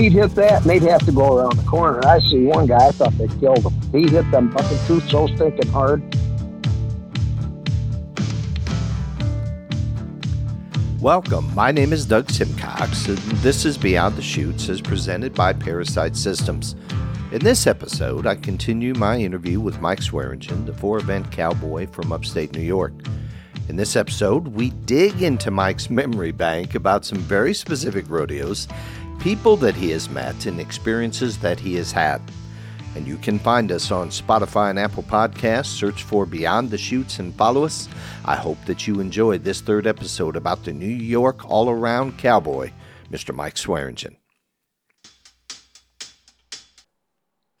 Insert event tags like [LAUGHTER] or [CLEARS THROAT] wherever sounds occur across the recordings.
he'd hit that, and they'd have to go around the corner. I see one guy, I thought they killed him. He hit them bucking tooth so stinking hard. Welcome. My name is Doug Simcox, and this is Beyond the Chutes as presented by ParaSight Systems. In this episode, I continue my interview with Mike Swearingen, the four event cowboy from upstate New York. In this episode, we dig into Mike's memory bank about some very specific rodeos, people that he has met, and experiences that he has had. And you can find us on Spotify and Apple Podcasts. Search for Beyond the Chutes and follow us. I hope that you enjoyed this third episode about the New York all around cowboy, Mr. Mike Swearingen.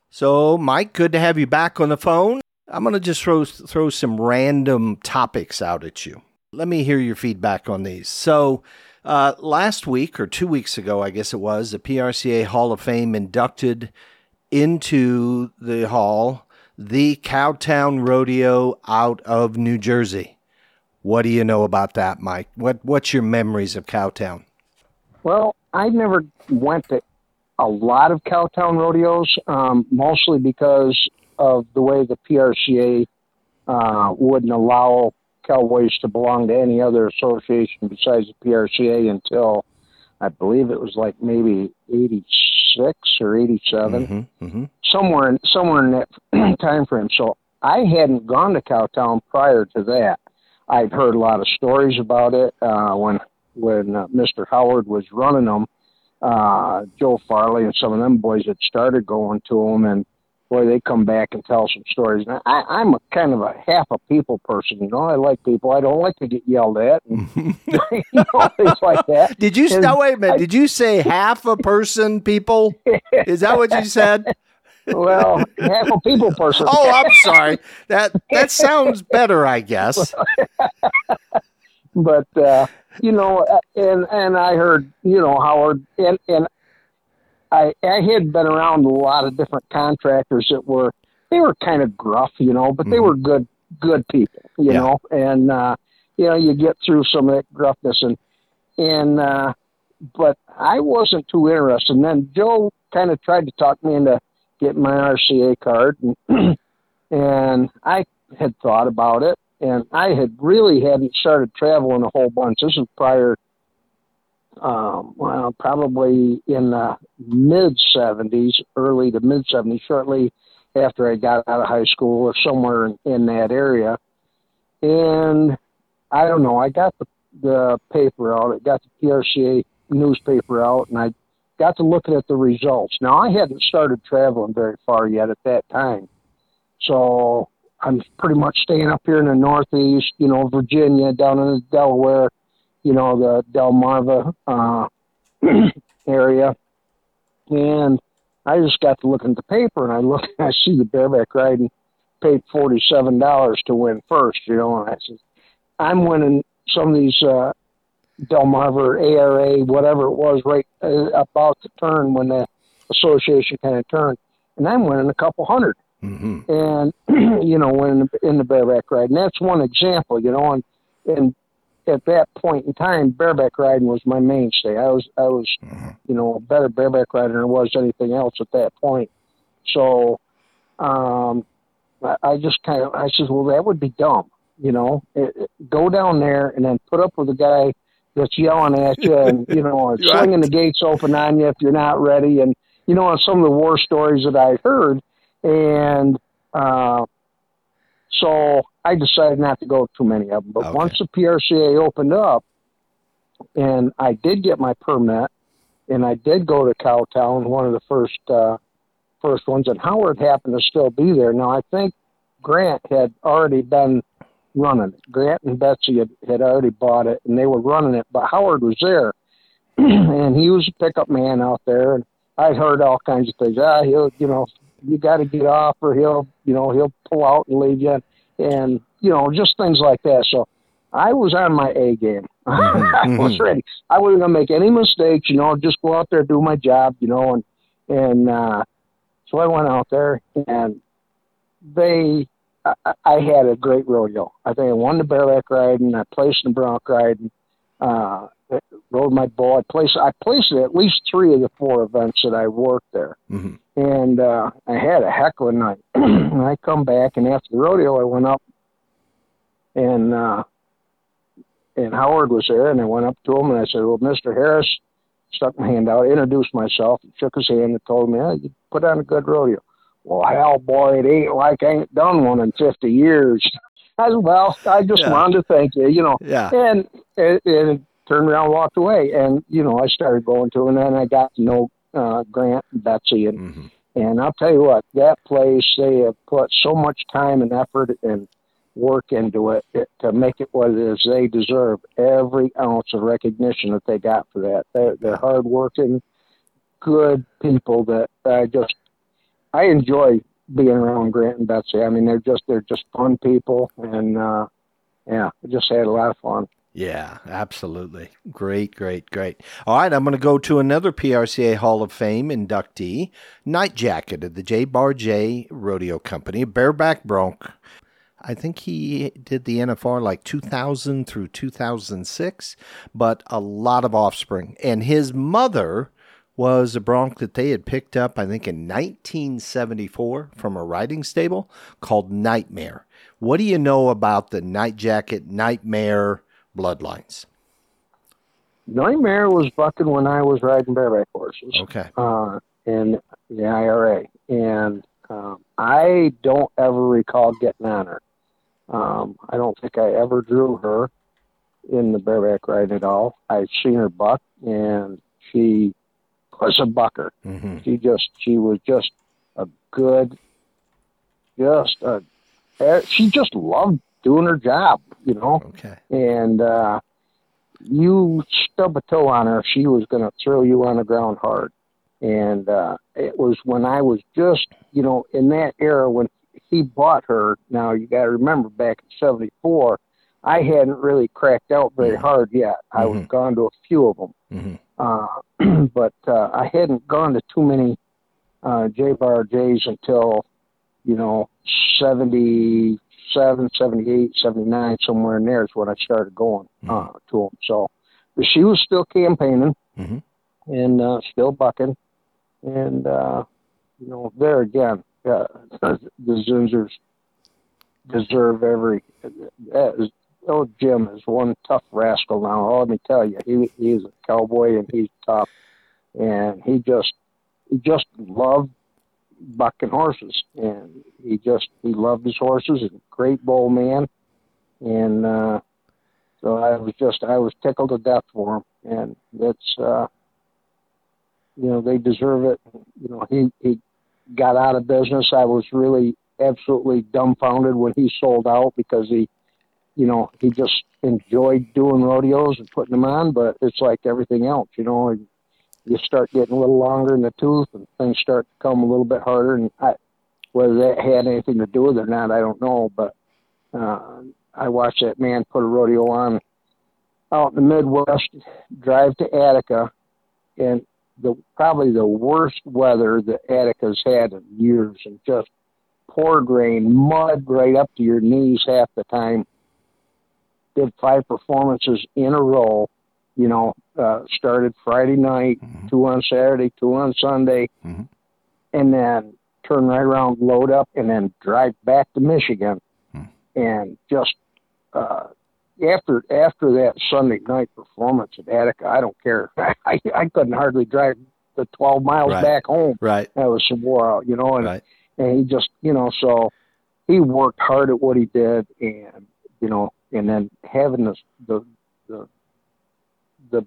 So, Mike, good to have you back on the phone. I'm going to just throw, throw some random topics out at you. Let me hear your feedback on these. So, uh, last week or two weeks ago, I guess it was, the PRCA Hall of Fame inducted into the hall the Cowtown Rodeo out of New Jersey. What do you know about that, Mike? What What's your memories of Cowtown? Well, I never went to a lot of Cowtown rodeos, um, mostly because of the way the PRCA uh, wouldn't allow cowboys to belong to any other association besides the PRCA until I believe it was like maybe '86 or '87, Mm-hmm, mm-hmm. somewhere in somewhere in that [CLEARS THROAT] time frame. So I hadn't gone to Cowtown prior to that. I'd heard a lot of stories about it uh, when when uh, Mr. Howard was running them. Uh, Joe Farley and some of them boys had started going to them, and boy, they come back and tell some stories. And I, I'm a kind of a half a people person, you know. I like people. I don't like to get yelled at, and, [LAUGHS] [LAUGHS] you know, things like that. [LAUGHS] Did you? And No, wait a minute. I- Did you say half a person, people? Is that what you said? Well, half a people person. Oh, I'm sorry. That that sounds better, I guess. but uh, you know, uh, and and I heard you know Howard and and I I had been around a lot of different contractors that were they were kind of gruff, you know, but they Mhm. were good good people, you Yeah. know, and uh, you know you get through some of that gruffness and and uh, but I wasn't too interested. And then Joe kind of tried to talk me into getting my RCA card, and, [CLEARS THROAT] and I had thought about it, and I had really hadn't started traveling a whole bunch. This was prior, um, well, probably in the mid '70s, early to mid '70s, shortly after I got out of high school or somewhere in, in that area. And I don't know, I got the the paper out, I got the PRCA newspaper out, and I got to looking at the results. Now I hadn't started traveling very far yet at that time, so I'm pretty much staying up here in the Northeast, you know, Virginia, down in Delaware, you know, the Delmarva uh, [CLEARS THROAT] area, and I just got to looking at the paper, and I look, and [LAUGHS] I see the bareback riding paid forty seven dollars to win first, you know, and I said, I'm winning some of these uh, Delmarva ARA, whatever it was, right uh, about to turn when the association kind of turned, and I'm winning a couple hundred. Hmm and [CLEARS THROAT] you know in in the bareback ride. And that's one example you know and and at that point in time bareback riding was my mainstay i was i was Mhm. you know a better bareback rider than I was anything else at that point so um i, I just kind of i said well that would be dumb you know it, it- go down there and then put up with a guy that's yelling at you and [LAUGHS] you know Right. swinging the gates open on you if you're not ready and you know and some of the war stories that i heard and uh, so I decided not to go to too many of them. But Okay. once the PRCA opened up, and I did get my permit, and I did go to Cowtown, one of the first uh, first ones, and Howard happened to still be there. Now I think Grant had already been running it. Grant and Betsy had, had already bought it, and they were running it. But Howard was there, [CLEARS THROAT] and he was a pickup man out there, and I'd heard all kinds of things. Ah, he'll, you know, you got to get off, or he'll, you know, he'll pull out and leave you, and you know, just things like that. So I was on my A game. [LAUGHS] I was mhm. ready. I wasn't gonna make any mistakes. You know, just go out there, do my job. You know, and and uh, so I went out there, and they. I, I had a great rodeo. I think I won the bareback riding. I placed in the bronc riding. Uh, rode my bull. I placed I placed at least three of the four events that I worked there, hmm and uh, I had a heck of a night. [CLEARS THROAT] and I come back, and after the rodeo, I went up, and uh, and Howard was there, and I went up to him and I said, "Well, Mister Harris." Stuck my hand out, introduced myself, shook his hand, and told me, "Yeah, you put on a good rodeo." Well, hell, boy, it ain't like I ain't done one in 50 years. [LAUGHS] I said, well, I just Yeah. wanted to thank you, you know. Yeah. And, and, and turned around, and walked away. And, you know, I started going to, and then I got to know uh, Grant and Betsy. And, hmm and I'll tell you what, that place, they have put so much time and effort and work into it, it to make it what it is. They deserve every ounce of recognition that they got for that. They're, they're hardworking, good people that I just, I enjoy being around Grant and Betsy. I mean, they're just, they're just fun people. And, uh, yeah, just had a lot of fun. Yeah, absolutely. Great, great, great. All right, I'm going to go to another PRCA Hall of Fame inductee, Night Jacket of the J Bar J Rodeo Company, bareback bronc. I think he did the NFR like 2000 through 2006, but a lot of offspring. And his mother was a bronc that they had picked up, I think, in 1974 from a riding stable called Nightmare. What do you know about the Night Jacket Nightmare bloodlines? Nightmare was bucking when I was riding bareback horses. Okay. uh, in the IRA, and um, I don't ever recall getting on her. Um, I don't think I ever drew her in the bareback ride at all. I've seen her buck, and she was a bucker. hmm She just she was just a good, just a. She just loved doing her job, you know Okay. and uh, you stub a toe on her, she was going to throw you on the ground hard. And uh, it was when I was just, you know, in that era when he bought her. Now you got to remember, back in '74, I hadn't really cracked out very hard yet. I was Mhm. gone to a few of them, hmm uh, [CLEARS THROAT] but uh, I hadn't gone to too many uh, J Bar J's until, you know, 77, 78, 79, somewhere in there is when I started going uh, to them. So but she was still campaigning hmm and uh, still bucking. And, uh, you know, there again, uh, [LAUGHS] the Zinzers deserve every. Uh, oh, Jim is one tough rascal now. Oh, let me tell you, he he's a cowboy and he's tough, and he just he just loved bucking horses, and he just he loved his horses. And great bull man, and uh, so I was just I was tickled to death for him, and it's uh, you know they deserve it. You know he he got out of business. I was really absolutely dumbfounded when he sold out because he you know, he just enjoyed doing rodeos and putting them on, but it's like everything else, you know, you start getting a little longer in the tooth and things start to come a little bit harder. And I, whether that had anything to do with it or not, I don't know. But uh, I watched that man put a rodeo on out in the Midwest, drive to Attica, and the probably the worst weather that Attica's had in years, and just poured rain, mud right up to your knees half the time did five performances in a row. You know, uh, started Friday night, Mhm. two on Saturday, two on Sunday, Mhm. and then turn right around, load up, and then drive back to Michigan. Hmm. And just uh, after after that Sunday night performance at Attica, I don't care. [LAUGHS] I I couldn't hardly drive the twelve miles Right. back home. Right. I was so wore out, you know, and Right. and he just you know so he worked hard at what he did and you know and then having the the the, the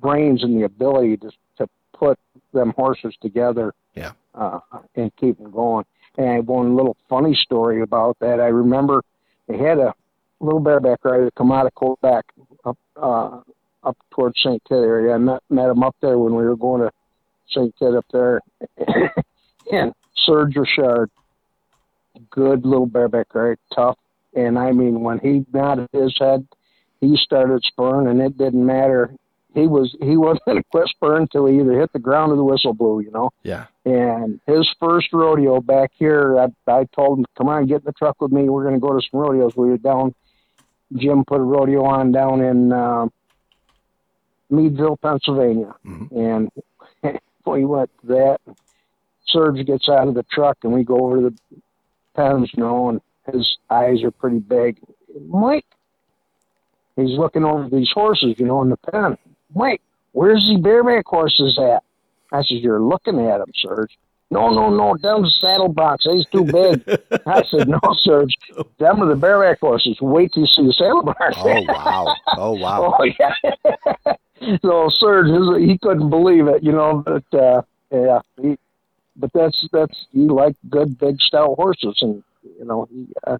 brains and the ability to to put them horses together Yeah. uh and keep them going. And one little funny story about that i remember they had a little bareback rider come out of Quebec up uh up towards St Tite area. I met met him up there when we were going to St Tite up there. [COUGHS] And serge richard good little bareback rider tough. And I mean, when he nodded his head, he started spurring, and it didn't matter. He was he wasn't [LAUGHS] going to quit spurring until he either hit the ground or the whistle blew, you know. Yeah. And his first rodeo back here, I, I told him, "Come on, get in the truck with me. We're going to go to some rodeos." We were down. Jim put a rodeo on down in uh, Meadville, Pennsylvania, Mhm. and we went to that. Serge gets out of the truck, and we go over to the pens, you know, and his eyes are pretty big. Mike, he's looking over these horses, you know, in the pen. Wait, where's the bareback horses at? I said, You're looking at them, Serge. No, no, no, down the saddle box. He's too big. [LAUGHS] I said, No, Serge, them are the bareback horses. Wait till you see the saddle box. Oh wow! Oh wow! [LAUGHS] Oh yeah. [LAUGHS] so Serge, he couldn't believe it, you know. But uh, yeah, he, but that's that's he liked good, big, stout horses, and you know he uh,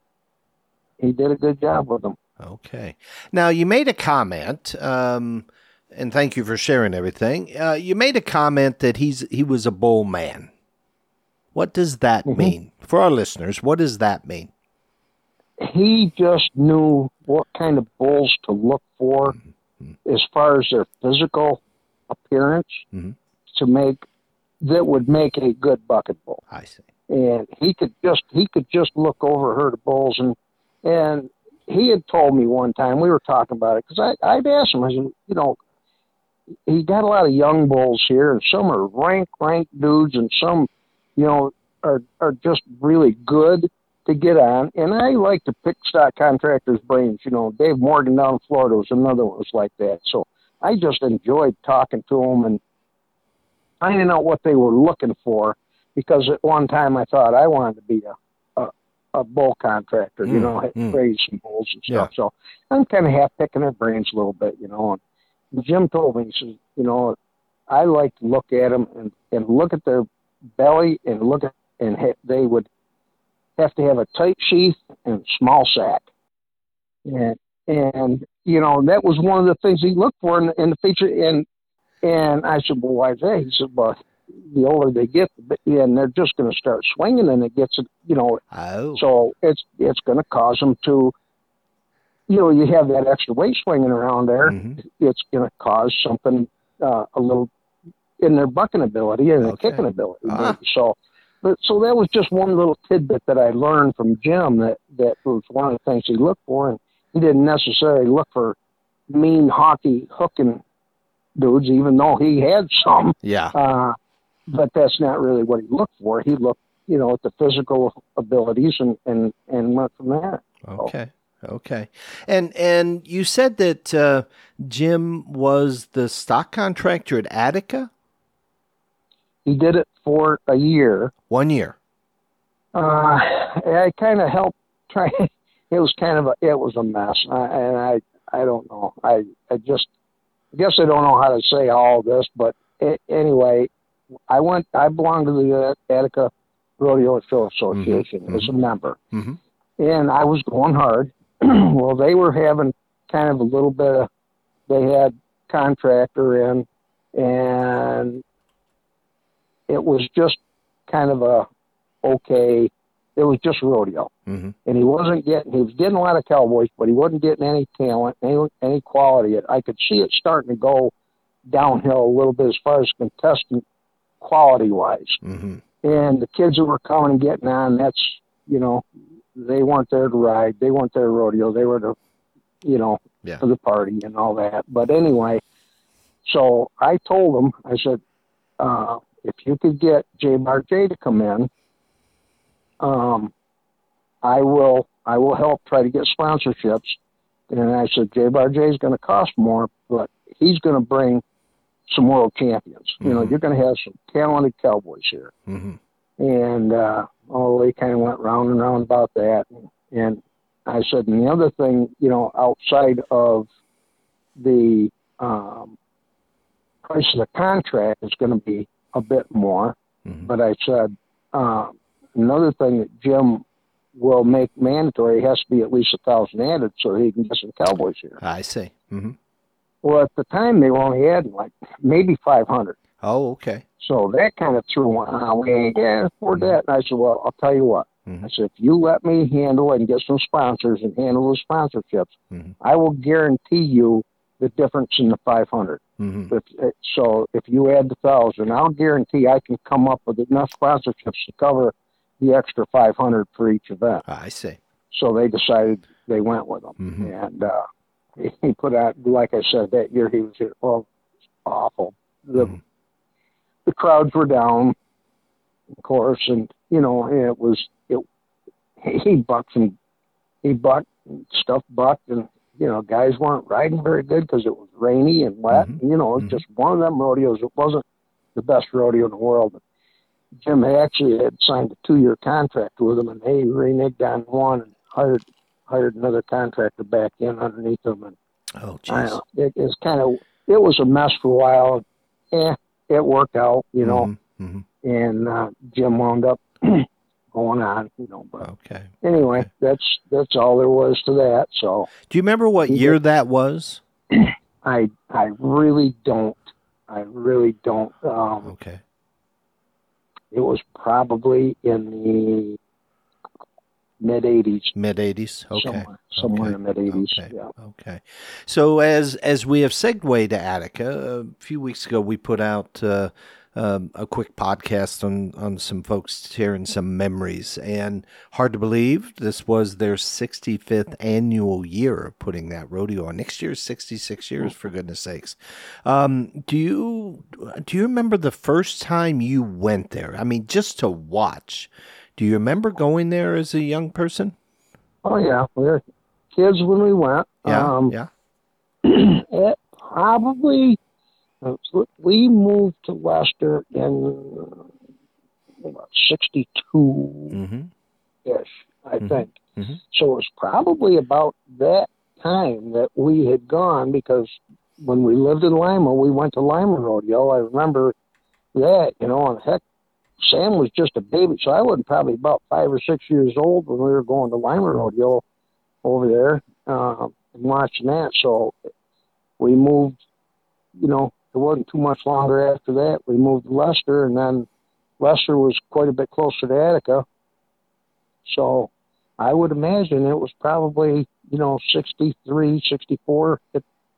he did a good job with them. Okay. Now you made a comment, um, and thank you for sharing everything. Uh, you made a comment that he's he was a bull man. What does that Mhm. mean for our listeners? What does that mean? He just knew what kind of bulls to look for as far as their physical appearance Mhm. to make that would make a good bucket bull. I see. and he could just he could just look over herd of bulls and and he had told me one time we were talking about it because I I'd asked him I said you know he got a lot of young bulls here and some are rank rank dudes and some you know are are just really good to get on. And I like to pick stock contractors brains you know Dave Morgan down in Florida was another one was like that. So I just enjoyed talking to them and finding out what they were looking for because at one time I thought I wanted to be a a, bull contractor, you Mm, know, mm. raise some bulls and stuff. So I'm kind of half picking their brains a little bit, you know. And Jim told me, he says, you know, I like to look at them and and look at their belly and look at and ha- they would have to have a tight sheath and small sack, and and you know that was one of the things he looked for in, in the feature. And and I said, well, why is that? He said, well, the older they get, and they're just going to start swinging, and it gets, you know, Oh, so it's it's going to cause them to, you know, you have that extra weight swinging around there. Mhm. It's going to cause something uh, a little in their bucking ability and their kicking ability. Ah. maybe. So, but so that was just one little tidbit that I learned from Jim that that was one of the things he looked for, and he didn't necessarily look for mean hockey hooking dudes, even though he had some. yeah. Uh, but that's not really what he looked for. He looked, you know, at the physical abilities and and and went from there. Okay. Okay. And and you said that uh, Jim was the stock contractor at Attica He did it for a year. one year. Uh, I kind of helped try. [LAUGHS] It was kind of a it was a mess, I, and I I don't know. I I just I guess I don't know how to say all this, but a, anyway, I went. I belong to the uh, Attica Rodeo Show Association as a member. hmm and I was going hard. [CLEARS THROAT] well, they were having kind of a little bit of, they had contractor in, and it was just kind of a okay. It was just rodeo, hmm and he wasn't getting. He was getting a lot of cowboys, but he wasn't getting any talent, any any quality. I could see it starting to go downhill a little bit as far as contestant quality wise hmm and the kids who were coming and getting on, that's you know, they weren't there to ride, they weren't there to rodeo, they were to, you know, Yeah. for the party and all that. But anyway, so I told them, I said, uh, if you could get J Bar J to come in, um, I will I will help try to get sponsorships. And I said, J Bar J is going to cost more, but he's going to bring some world champions. You know, Mhm. you're going to have some talented cowboys here hmm and uh, oh, they kind of went round and round about that. And I said, and the other thing, you know, outside of the um, price of the contract is going to be a bit more. hmm But I said, uh, another thing that Jim will make mandatory has to be at least a thousand added so he can get some cowboys here. I see. hmm Well, at the time they only had like maybe 500. Oh, okay. So that kind of threw one. We ain't can't afford that. And I said, well, I'll tell you what. Mhm. I said, if you let me handle it and get some sponsors and handle the sponsorships, Mhm. I will guarantee you the difference in the 500. hmm If, uh, so if you add the thousand, I'll guarantee I can come up with enough sponsorships to cover the extra 500 for each event. I see. So they decided they went with them. Mhm. And uh, [LAUGHS] he put out, like I said, that year he was here. Well, awful. The Mhm. the crowds were down, of course, and you know it was it. He bucked and he bucked and stuff bucked, and you know guys weren't riding very good because it was rainy and wet. Mhm. And, you know, it was Mhm. just one of them rodeos. It wasn't the best rodeo in the world. Jim actually had signed a two-year contract with him, and they reneged on one and hired hired another contractor back in underneath them, and Oh, jeez. It is kind of it was a mess for a while. Eh, it worked out, you know, Mhm, and uh, Jim wound up [CLEARS THROAT] going on, you know. But Okay. anyway, Okay. that's that's all there was to that. So Do you remember what year that was? [CLEARS THROAT] I I really don't. I really don't. Um, Okay. it was probably in the mid '80s, Mid 80s. Okay. somewhere, somewhere Okay. in the mid '80s. Okay. Yeah. Okay. So as as we have segued to Attica, a few weeks ago we put out uh, um, a quick podcast on on some folks sharing some memories, and hard to believe this was their 65th annual year of putting that rodeo on. Next year 66 years, for goodness sakes. Um, do you do you remember the first time you went there? I mean, just to watch. Do you remember going there as a young person? Oh yeah, we were kids when we went. Yeah. Um, yeah. [CLEARS THROAT] it probably we moved to Leicester in about '62 Mm-hmm. ish, I Mhm. think. Mhm. So it was probably about that time that we had gone because when we lived in Lima, we went to Lima Rodeo. I remember that, you know, and heck, Sam was just a baby, so I was probably about five or six years old when we were going to Lima Rodeo over there uh, and watching that. So we moved, you know, it wasn't too much longer after that. We moved to Leicester, and then Leicester was quite a bit closer to Attica. So I would imagine it was probably, you know, 63, 64,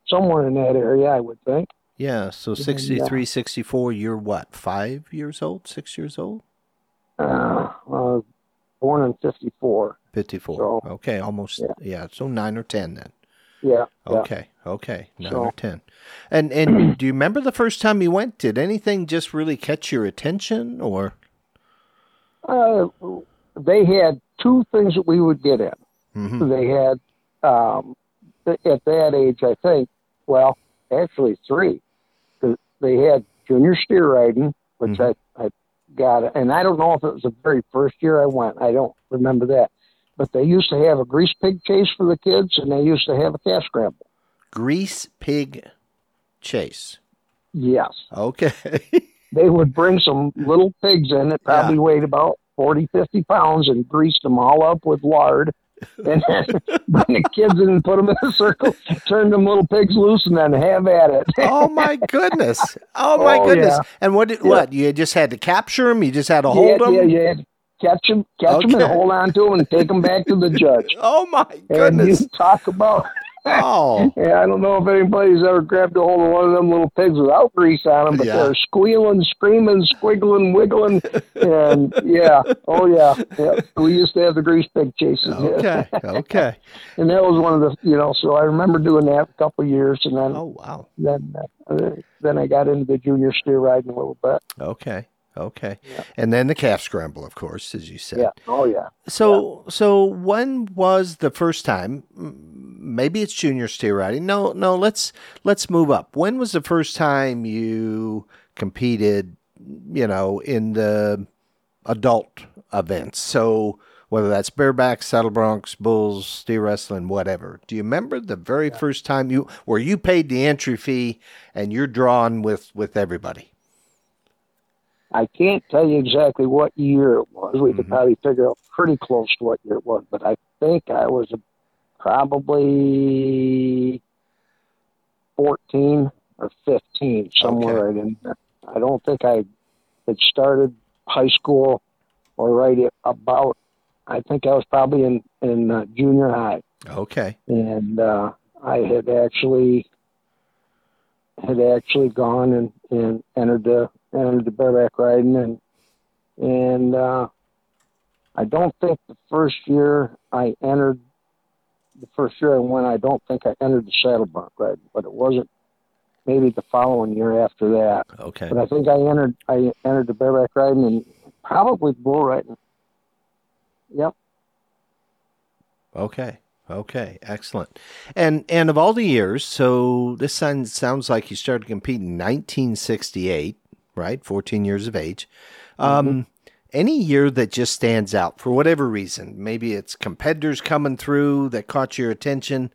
somewhere in that area, I would think. Yeah, so And, uh, 63, 64, you're what, five years old, six years old? Uh, uh, born in 54. 54. So- okay, almost, yeah. Yeah. so nine or 10 then. Yeah. yeah. Okay, okay, nine So- or 10. And, and [CLEARS THROAT] do you remember the first time you went? Did anything just really catch your attention or? Uh, they had two things that we would get in. Mhm. They had, um, at that age, I think, well, actually three. They had junior steer riding, which Mhm. I, I got, and I don't know if it was the very first year I went. I don't remember that. But they used to have a grease pig chase for the kids, and they used to have a calf scramble. Grease pig chase. Yes. Okay. [LAUGHS] They would bring some little pigs in that probably weighed about 40, 50 pounds and greased them all up with lard. [LAUGHS] And then bring the kids in and put them in a circle, turn them little pigs loose, and then have at it. oh my goodness. Oh my Oh, goodness. yeah. And what did, Yeah. what? You just had to capture them? You just had to yeah, hold them? yeah, yeah. Catch them, catch them, and hold on to them, and take them back to the judge. [LAUGHS] Oh my And goodness. you talk about. Oh. [LAUGHS] Yeah, I don't know if anybody's ever grabbed a hold of one of them little pigs without grease on them, but Yeah. they're squealing, screaming, squiggling, wiggling, [LAUGHS] and yeah, oh yeah, yeah. We used to have the grease pig chases. [LAUGHS] Okay. Okay. and that was one of the, you know. So I remember doing that a couple of years, and then Oh wow. then uh, then I got into the junior steer riding a little bit. Okay. Okay. Yeah. And then the calf scramble, of course, as you said. Yeah. Oh yeah. So so when was the first time? Maybe it's junior steer riding. No, no. Let's let's move up. When was the first time you competed? You know, in the adult events. So whether that's bareback, saddle broncs, bulls, steer wrestling, whatever. Do you remember the very first time you where you paid the entry fee and you're drawn with with everybody? I can't tell you exactly what year it was. We could Mhm. probably figure out pretty close to what year it was, but I think I was probably 14 or 15, somewhere right in there. I don't think I had started high school or right about, I think I was probably in, in uh, junior high. Okay. And uh, I had actually had actually gone and, and entered the entered the bareback riding and and uh, I don't think the first year I entered the first year I went I don't think I entered the saddle bronc riding, but it wasn't maybe the following year after that. Okay. But I think I entered I entered the bareback riding and probably bull riding. Yep. Okay. Okay. Excellent. And and of all the years, so this sounds sounds like you started competing in 1968, right? 14 years of age. Um, any year that just stands out for whatever reason, maybe it's competitors coming through that caught your attention,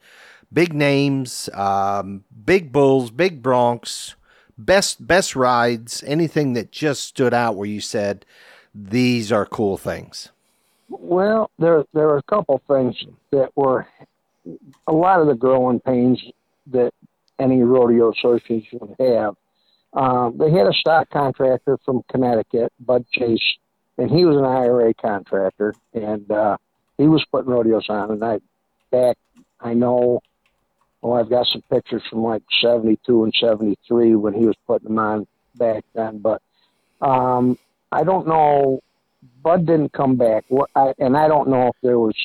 big names, um, big bulls, big broncs, best best rides, anything that just stood out where you said these are cool things. Well, there there are a couple things that were a lot of the growing pains that any rodeo association would have. Um, they had a stock contractor from Connecticut, Bud Chase, and he was an IRA contractor, and uh, he was putting rodeos on. And I back, I know, well, I've got some pictures from like '72 and '73 when he was putting them on back then, but um, I don't know Bud didn't come back. What I, and I don't know if there was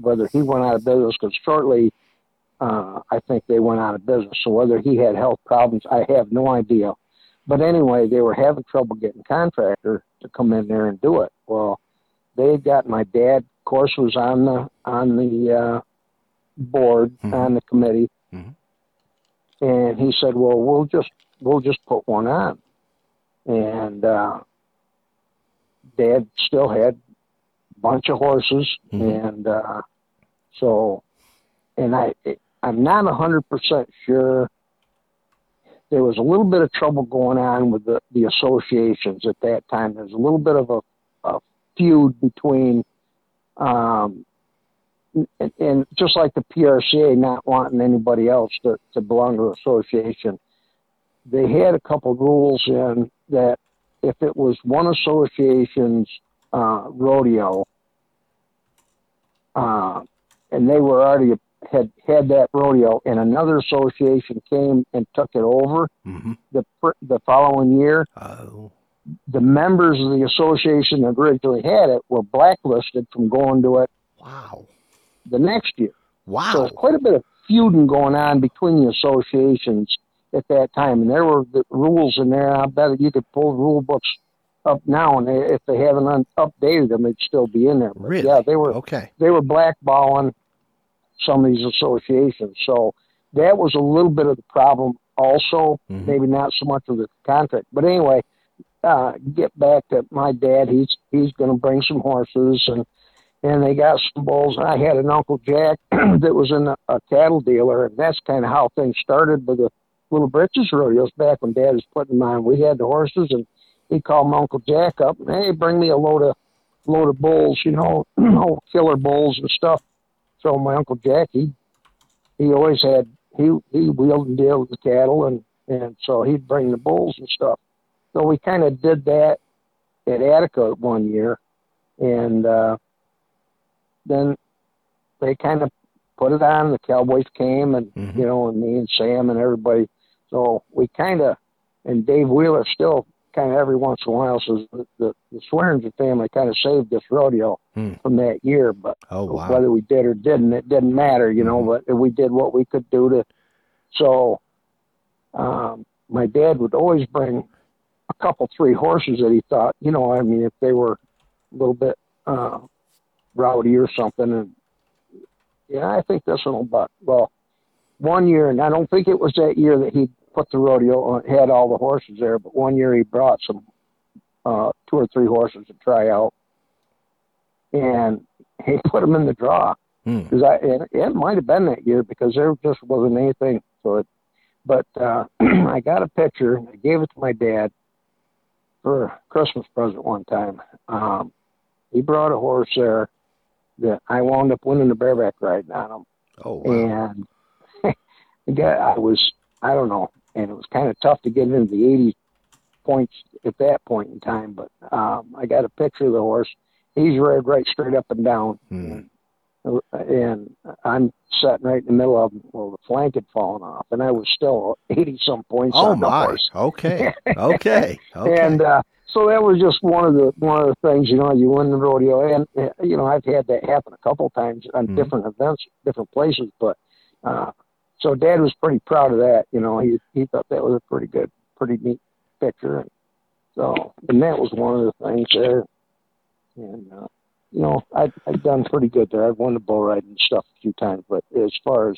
whether he went out of business because shortly, uh, I think they went out of business. So whether he had health problems, I have no idea. But anyway, they were having trouble getting contractor to come in there and do it. Well, they had got my dad. Of course, was on the on the uh, board Mhm. on the committee, Mhm. and he said, "Well, we'll just we'll just put one on." And uh, Dad still had a bunch of horses, Mhm. and uh, so, and I I'm not a hundred percent sure. There was a little bit of trouble going on with the, the associations at that time. There's a little bit of a, a feud between, um, and, and just like the PRCA not wanting anybody else to, to belong to the association, they had a couple rules in that if it was one association's uh, rodeo, uh, and they were already had had that rodeo, and another association came and took it over Mm-hmm. the the following year, Oh. the members of the association that originally had it were blacklisted from going to it Wow. the next year. So Wow. there's quite a bit of feuding going on between the associations at that time, and there were the rules in there. I bet you could pull rule books up now, and they, if they haven't un- updated them, they'd still be in there. But Really? Yeah, they were Okay. they were blackballing some of these associations. So that was a little bit of the problem also, Mhm. maybe not so much of the contract. But anyway, uh, get back to my dad. He's he's going to bring some horses and and they got some bulls. And I had an uncle Jack [CLEARS THROAT] that was in a, a cattle dealer, and that's kind of how things started with the little britches rodeos back when Dad was putting them on. We had the horses, and he called my uncle Jack up, and hey, bring me a load of load of bulls, you know, [CLEARS THROAT] old killer bulls and stuff. So my uncle Jack, he he always had he he wheeled and dealed with the cattle, and and so he'd bring the bulls and stuff. So we kind of did that at Attica one year, and uh, then they kind of put it on. The Cowboys came, and Mhm. you know, and me and Sam and everybody. So we kind of, and Dave Wheeler still kind of every once in a while says the, the, the Swearingen family kind of saved this rodeo Hmm. from that year, but Oh wow. whether we did or didn't, it didn't matter, you know. Mhm. But we did what we could do to. So, um, my dad would always bring a couple, three horses that he thought, you know, I mean, if they were a little bit uh, rowdy or something, and yeah, I think this one will buck. Well, one year, and I don't think it was that year that he put the rodeo on, had all the horses there, but one year he brought some uh, two or three horses to try out, and he [LAUGHS] put them in the draw. Hmm. Because I, it, it might have been that year because there just wasn't anything. So it, but uh, [CLEARS THROAT] I got a picture. I gave it to my dad for a Christmas present one time. Um, he brought a horse there that I wound up winning the bareback riding on him Oh wow. and [LAUGHS] I was I don't know, and it was kind of tough to get into the 80 points at that point in time. But um, I got a picture of the horse. He's reared right straight up and down, Hmm. and I'm sitting right in the middle of him. Well, the flank had fallen off, and I was still 80 some points Oh on the my. horse. Okay. [LAUGHS] Okay. Okay. And uh, so that was just one of the one of the things, you know, you win the rodeo, and you know, I've had that happen a couple times on Mhm. different events, different places. But uh, so Dad was pretty proud of that. You know, he he thought that was a pretty good, pretty neat picture. And so, and that was one of the things there. And uh, you know, I I've done pretty good there. I've won the bull riding stuff a few times, but as far as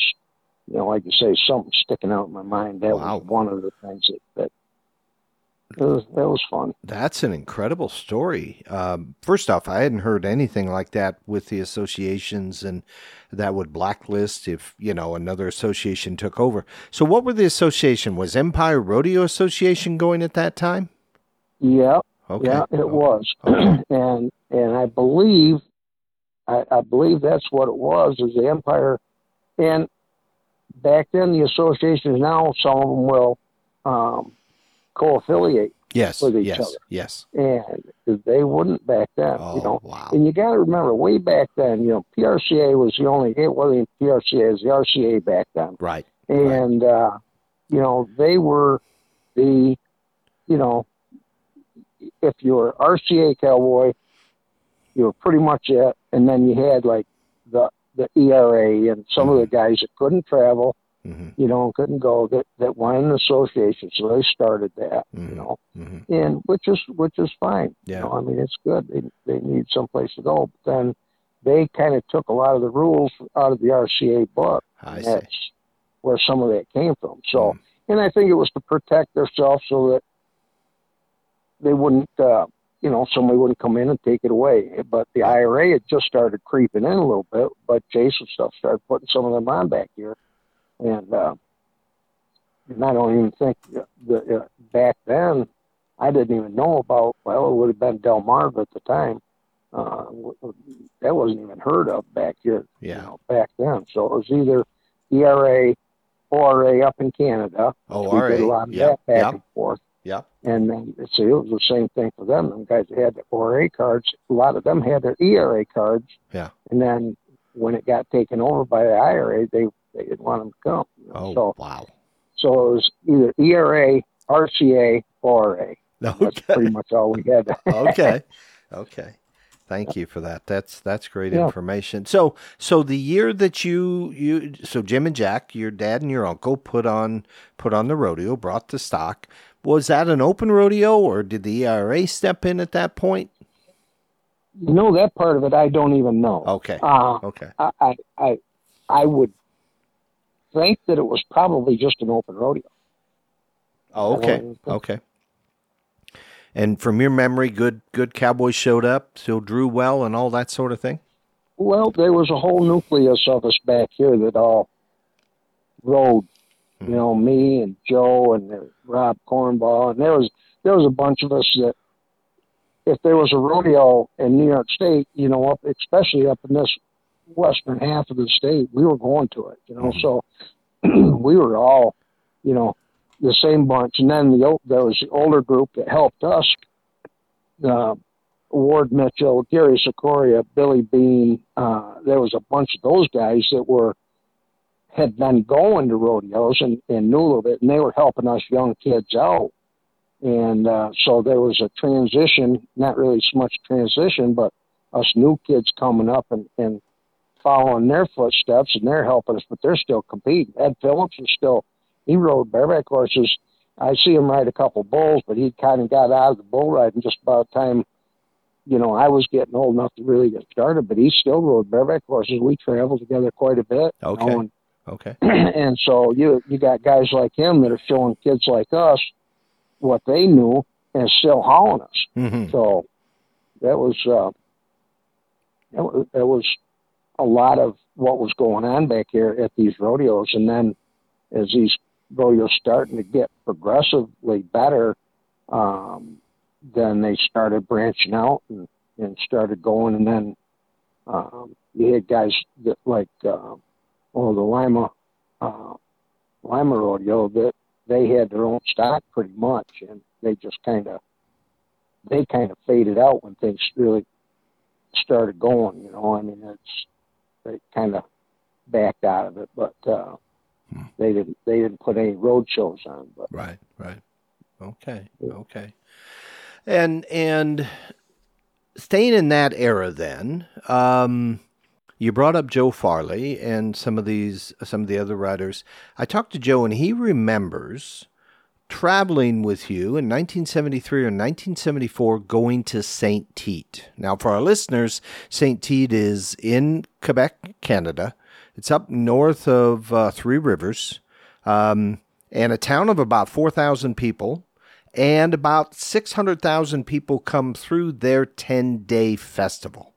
you know, like you say, something sticking out in my mind. That Wow. was one of the things that that was that was fun. That's an incredible story. Um, first off, I hadn't heard anything like that with the associations and that would blacklist if, you know, another association took over. So what were the association? Was Empire Rodeo Association going at that time? Yeah, Okay. yeah, it Okay. was, [CLEARS THROAT] Okay. and and I believe, I, I believe that's what it was. Is the Empire, and back then the associations now some of them will um, co-affiliate, Yes. with each yes. other. Yes. and they wouldn't back then. Oh, you know, wow. and you got to remember, way back then, you know, PRCA was the only. It wasn't PRCA; it was the RCA back then. Right. and uh, you know they were the you know if you were RCA cowboy, you were pretty much it, and then you had like the the ERA and some of the guys that couldn't travel, hmm you know, couldn't go that that the association, so they started that, Mhm. you know, hmm and which is which is fine. Yeah. You know, I mean it's good. They they need someplace to go, but then they kind of took a lot of the rules out of the RCA book. I see. that's where some of that came from. So, Mm. and I think it was to protect themselves so that they wouldn't, uh, you know, somebody wouldn't come in and take it away. But the IRA had just started creeping in a little bit, but Jason stuff started putting some of them on back here, and uh, and I don't even think the, the uh, back then I didn't even know about. Well, it would have been Delmarva at the time. Uh, that wasn't even heard of back here Yeah. you know, back then. So it was either ERA, ORA up in Canada. Oh, we did a lot of Yep. that back Yep. and forth. Yeah. And then see, it was the same thing for them. Them guys that had the ORA cards. A lot of them had their ERA cards. Yeah. And then when it got taken over by the IRA, they they didn't want them to come. you know. Oh, So wow. so it was either ERA, RCA, ORA. [LAUGHS] That's Okay. pretty much all we had. [LAUGHS] okay. Okay. Thank you for that. That's that's great Yeah. information. So so the year that you you so Jim and Jack, your dad and your uncle put on put on the rodeo, brought the stock. Was that an open rodeo or did the ERA step in at that point? you know that part of it, I don't even know. Okay. Uh, Okay. I, I, I, I would think that it was probably just an open rodeo. Oh, okay. Okay. And from your memory, good good cowboys showed up, so drew well and all that sort of thing? Well, there was a whole nucleus of us back here that all rode. You hmm. know, me and Joe and Rob Cornball, and there was there was a bunch of us that, if there was a rodeo in New York State, you know, up especially up in this western half of the state, we were going to it. You know, Mhm. so [CLEARS THROAT] we were all, you know, the same bunch. And then the there was the older group that helped us. Uh, Ward Mitchell, Gary Sikoria, Billy Bean. Uh, there was a bunch of those guys that were had been going to rodeos and, and knew a little bit, and they were helping us young kids out. And uh, so there was a transition, not really so much transition, but us new kids coming up and, and following their footsteps, and they're helping us, but they're still competing. Ed Phillips is still, he rode bareback horses. I see him ride a couple bulls, but he kind of got out of the bull riding just about the time you know, I was getting old enough to really get started, but he still rode bareback horses. We traveled together quite a bit. you Okay. know, and, Okay. [CLEARS THROAT] and so you you got guys like him that are showing kids like us what they knew and still hauling us. hmm So that was uh, that was, that was a lot of what was going on back here at these rodeos. And then as these rodeos starting to get progressively better, um, then they started branching out and, and started going. And then um, you had guys that like uh, oh the Lima uh, Lima rodeo that they had their own stock pretty much, and they just kind of they kind of faded out when things really started going. You know, I mean, it's they kind of backed out of it, but uh, Hmm. they didn't they didn't put any road shows on. But Right, right. Okay, okay. And and staying in that era then, um, You brought up Joe Farley and some of these, some of the other writers. I talked to Joe, and he remembers traveling with you in 1973 or 1974 going to St. Tite. Now, for our listeners, St. Tite is in Quebec, Canada. It's up north of uh, Three Rivers um, and a town of about 4,000 people. And about 600,000 people come through their 10 day festival.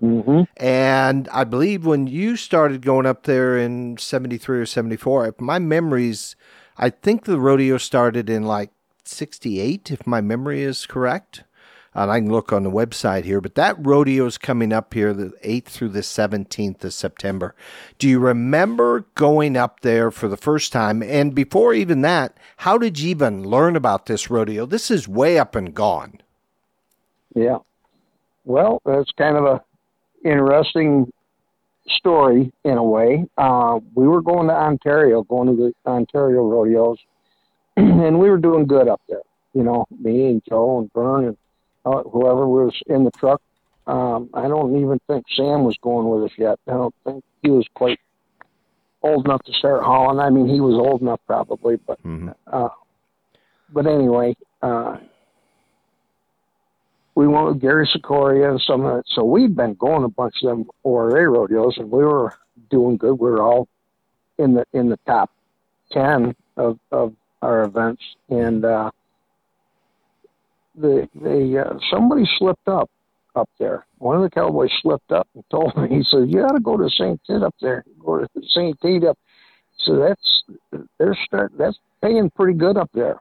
Mm-hmm. And I believe when you started going up there in 73 or 74, if my memories I think the rodeo started in like 68, if my memory is correct. And I can look on the website here, but that rodeo is coming up here the 8th through the 17th of September. Do you remember going up there for the first time? And before even that, how did you even learn about this rodeo? This is way up and gone. Yeah. Well, that's kind of a interesting story in a way. Uh, we were going to Ontario, going to the Ontario rodeos, [CLEARS THROAT] and we were doing good up there. You know, me and Joe and Vern and uh, whoever was in the truck. Um, I don't even think Sam was going with us yet. I don't think he was quite old enough to start hauling. I mean, he was old enough probably, but mm-hmm. uh, but anyway, uh, we went with Gary Sikoria and some of that. So we'd been going a bunch of them ORA rodeos, and we were doing good. We were all in the in the top ten of of our events, and uh, the the uh, somebody slipped up up there. One of the cowboys slipped up and told me. He said, "You got to go to Saint Tite up there. Go to Saint Tite up." So that's they're start that's paying pretty good up there,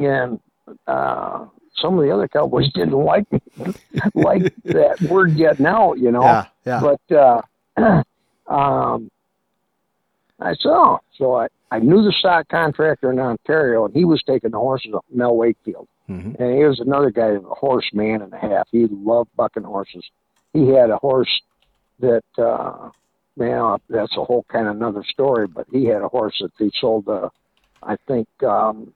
and uh, some of the other cowboys didn't like [LAUGHS] like [LAUGHS] that word getting out, you know. Yeah, yeah. But uh, [CLEARS THROAT] um, I saw so I I knew the stock contractor in Ontario, and he was taking the horses up Mel Wakefield, mm-hmm. and he was another guy, a horse man and a half. He loved bucking horses. He had a horse that. uh man, that's a whole kind of another story. But he had a horse that he sold. Uh, I think um,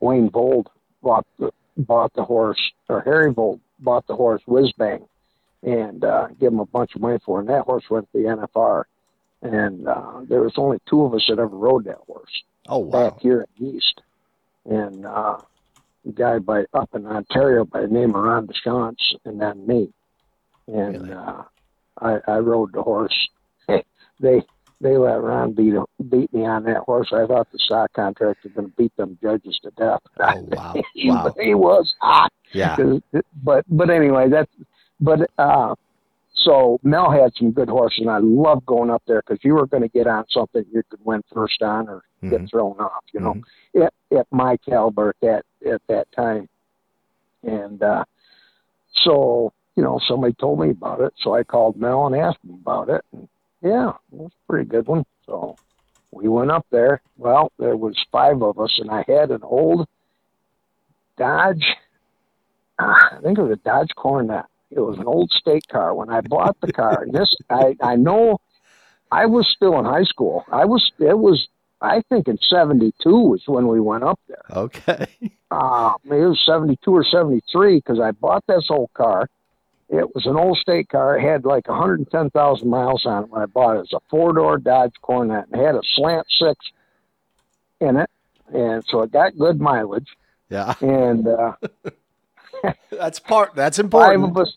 Wayne Vold bought the bought the horse, or Harry Vold bought the horse Whizbang, and uh, gave him a bunch of money for it. And that horse went to the NFR, and uh, there was only two of us that ever rode that horse. Oh wow! Back here in East, and uh, a guy by up in Ontario by the name of Ron Deschamps, and then me, and really? uh, I, I rode the horse. [LAUGHS] they they let Ron beat beat me on that horse. I thought the stock contractor was going to beat them judges to death. Oh [LAUGHS] wow! he, wow. [LAUGHS] he was hot. Yeah. But but anyway, that's but uh, so Mel had some good horses, and I loved going up there because you were going to get on something you could win first on or mm-hmm. get thrown off. You know, mm-hmm. at, at my caliber at that at that time, and uh, so you know somebody told me about it, so I called Mel and asked him about it. And, yeah, it was a pretty good one. So we went up there. Well, there was five of us, and I had an old Dodge. I think it was a Dodge Coronet. It was an old state car. When I bought the car, and this I I know, I was still in high school. I was it was I think in '72 was when we went up there. Okay. Uh, maybe it was '72 or '73 because I bought this old car it was an old state car. It had like 110,000 miles on it when I bought it. It was a four door Dodge Coronet and it had a slant six in it. And so it got good mileage. Yeah. And, uh, [LAUGHS] that's part, that's important. Five of us,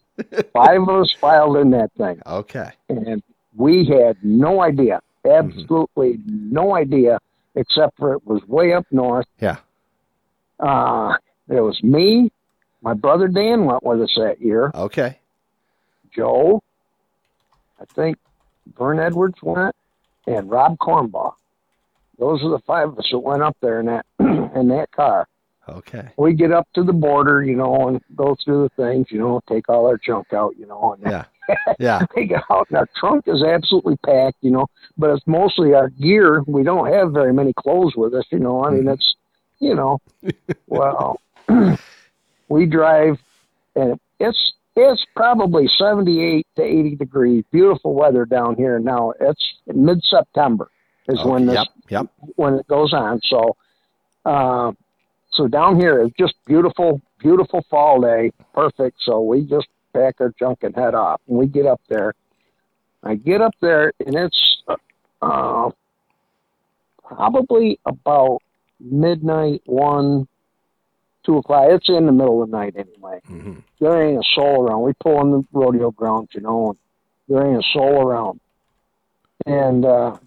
five of us filed in that thing. Okay. And we had no idea, absolutely mm-hmm. no idea, except for it was way up north. Yeah. Uh, there was me, my brother Dan went with us that year. Okay. Joe, I think Vern Edwards went, and Rob Cornbaugh. Those are the five of us that went up there in that [CLEARS THROAT] in that car. Okay. We get up to the border, you know, and go through the things, you know, take all our junk out, you know, and yeah, [LAUGHS] yeah. [LAUGHS] take it out, and our trunk is absolutely packed, you know, but it's mostly our gear. We don't have very many clothes with us, you know. I mean, mm-hmm. it's, you know, [LAUGHS] well, [CLEARS THROAT] we drive, and it's it's probably 78 to 80 degrees. Beautiful weather down here now. It's mid September is oh, when this yep, yep. when it goes on. So, uh, so down here it's just beautiful, beautiful fall day, perfect. So we just pack our junk and head off. And we get up there. I get up there, and it's uh, probably about midnight, one, two o'clock. It's in the middle of the night anyway. Mm-hmm. There ain't a soul around. We pull in the rodeo grounds, you know, and there ain't a soul around. And uh,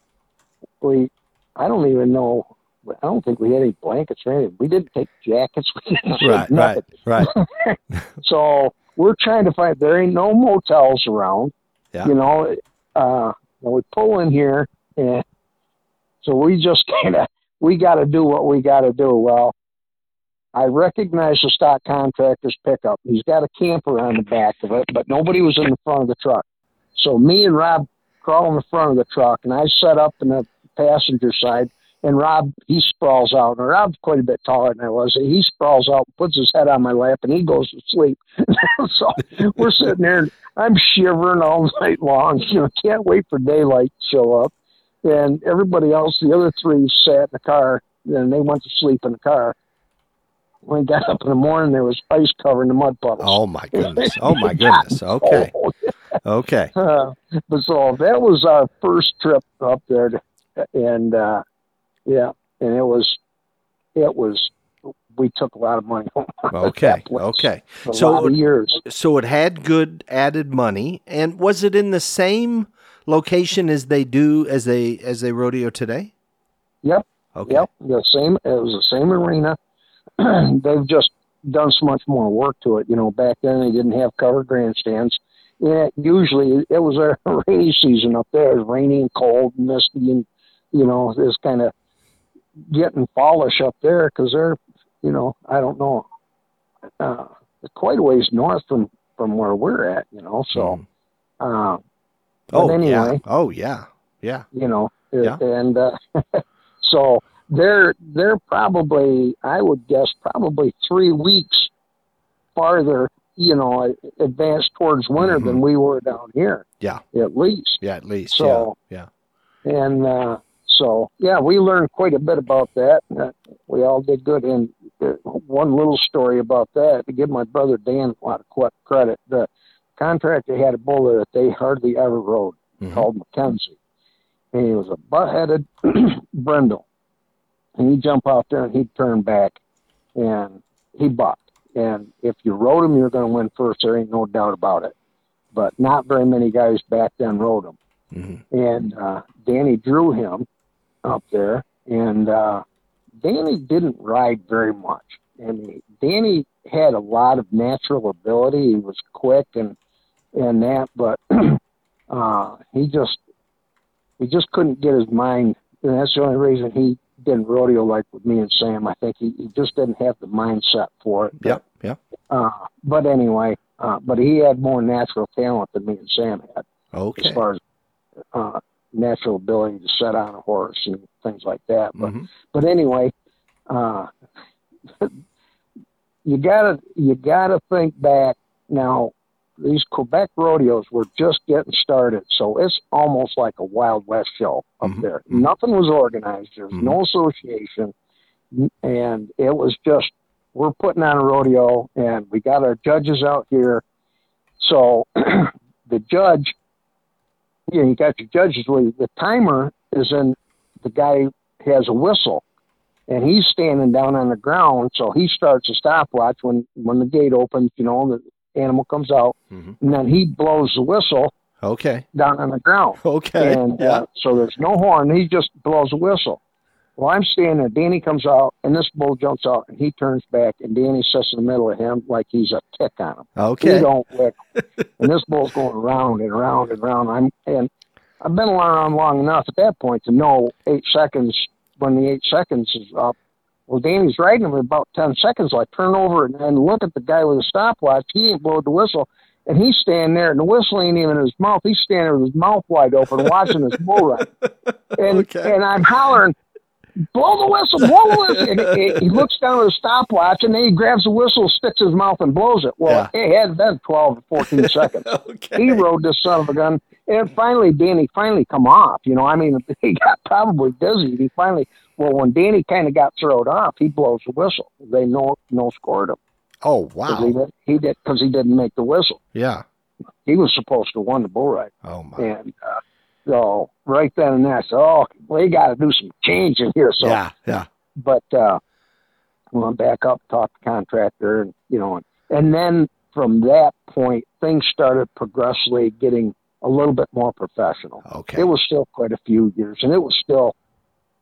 we, I don't even know. I don't think we had any blankets or anything. We didn't take jackets. [LAUGHS] We didn't Right, right, right. [LAUGHS] So we're trying to find. There ain't no motels around. Yeah. You know, uh, and we pull in here, and so we just [LAUGHS] kind of we got to do what we got to do. Well, I recognize the stock contractor's pickup. He's got a camper on the back of it, but nobody was in the front of the truck. So me and Rob crawl in the front of the truck, and I set up in the passenger side. And Rob, he sprawls out. And Rob's quite a bit taller than I was. He sprawls out, puts his head on my lap, and he goes to sleep. [LAUGHS] so we're sitting there, and I'm shivering all [LAUGHS] night long. You know, can't wait for daylight to show up. And everybody else, the other three, sat in the car, and they went to sleep in the car. When I got up in the morning, there was ice covering the mud puddles. Oh my goodness. Oh my goodness. Okay. [LAUGHS] Oh, Okay. [LAUGHS] uh, but so that was our first trip up there, to, and uh, yeah, and it was, it was, we took a lot of money. [LAUGHS] home Okay. Okay. a So- years. So it had good added money, and was it in the same location as they do as they as they rodeo today? Yep. Okay. Yep, the same. It was the same arena. [CLEARS THROAT] They've just done so much more work to it. You know, back then they didn't have covered grandstands. Yeah, usually it was a [LAUGHS] rainy season up there. It was rainy and cold and misty, and you know, it's kind of getting fallish up there because they're, you know, I don't know, uh, quite a ways north from from where we're at. You know, so. Mm. Uh, Oh but yeah. anyway, Oh yeah. Yeah. you know, Yeah. and uh, [LAUGHS] so they're they're probably I would guess probably three weeks farther, you know, advanced towards winter than we were down here. Mm-hmm. Yeah. at least. Yeah. At least. So- yeah. And uh, so yeah, we learned quite a bit about that. Uh, we all did good. And uh, one little story about that to give my brother Dan a lot of credit. The contractor had a buller that they hardly ever rode Mhm. called Mackenzie. And he was a butt-headed [CLEARS THROAT] brindle. And he'd jump out there and he'd turn back and he bucked. And if you rode him, you're going to win first. There ain't no doubt about it. But not very many guys back then rode him. Mhm. And uh, Danny drew him up there. And uh, Danny didn't ride very much. I mean, Danny had a lot of natural ability. He was quick and and that, but [CLEARS THROAT] uh, he just he just couldn't get his mind. And that's the only reason he didn't rodeo like with me and Sam. I think he, he just didn't have the mindset for it. Yep. Yep. Uh, but anyway, uh, but he had more natural talent than me and Sam had Okay. as far as uh, natural ability to set on a horse and things like that. But Mhm. but anyway, uh, [LAUGHS] you gotta you gotta think back now. These Quebec rodeos were just getting started, so it's almost like a Wild West show up Mhm. there. Nothing was organized. There was Mhm. no association, and it was just we're putting on a rodeo, and we got our judges out here. So [CLEARS THROAT] the judge, you know, you got your judges. The timer is in. The guy has a whistle, and he's standing down on the ground. So he starts a stopwatch when when the gate opens. You know, the animal comes out, Mhm. and then he blows the whistle Okay. down on the ground. Okay. And yeah. uh, so there's no horn. He just blows a whistle. Well, I'm standing there. Danny comes out, and this bull jumps out, and he turns back, and Danny sits in the middle of him like he's a tick on him. Okay. He don't lick. and this bull's going around and around and around. I'm and I've been around long enough at that point to know eight seconds when the eight seconds is up. Well, Danny's riding him about ten seconds. I turn over and, and look at the guy with the stopwatch. He ain't blowed the whistle, and he's standing there, and the whistle ain't even in his mouth. He's standing there with his mouth wide open, watching this bull ride. [LAUGHS] And Okay. and I'm hollering, blow the whistle, blow the whistle. And he, he looks down at the stopwatch and then he grabs the whistle, sticks his mouth, and blows it. Well, it had been 12 or 14 [LAUGHS] seconds. Okay. He rode this son of a gun. And finally, Danny finally come off. You know, I mean, [LAUGHS] he got probably dizzy. He finally, well, when Danny kind of got thrown off, he blows the whistle. They no no scored him. Oh wow. He did, he did because he didn't make the whistle. Yeah. He was supposed to won the bull ride, Oh my. and uh, so right then and there, I said, "Oh, we got to do some changing here." So, yeah. Yeah. but uh, went back up, talked to the contractor, and you know, and, and then from that point, things started progressively getting a little bit more professional. Okay. It was still quite a few years, and it was still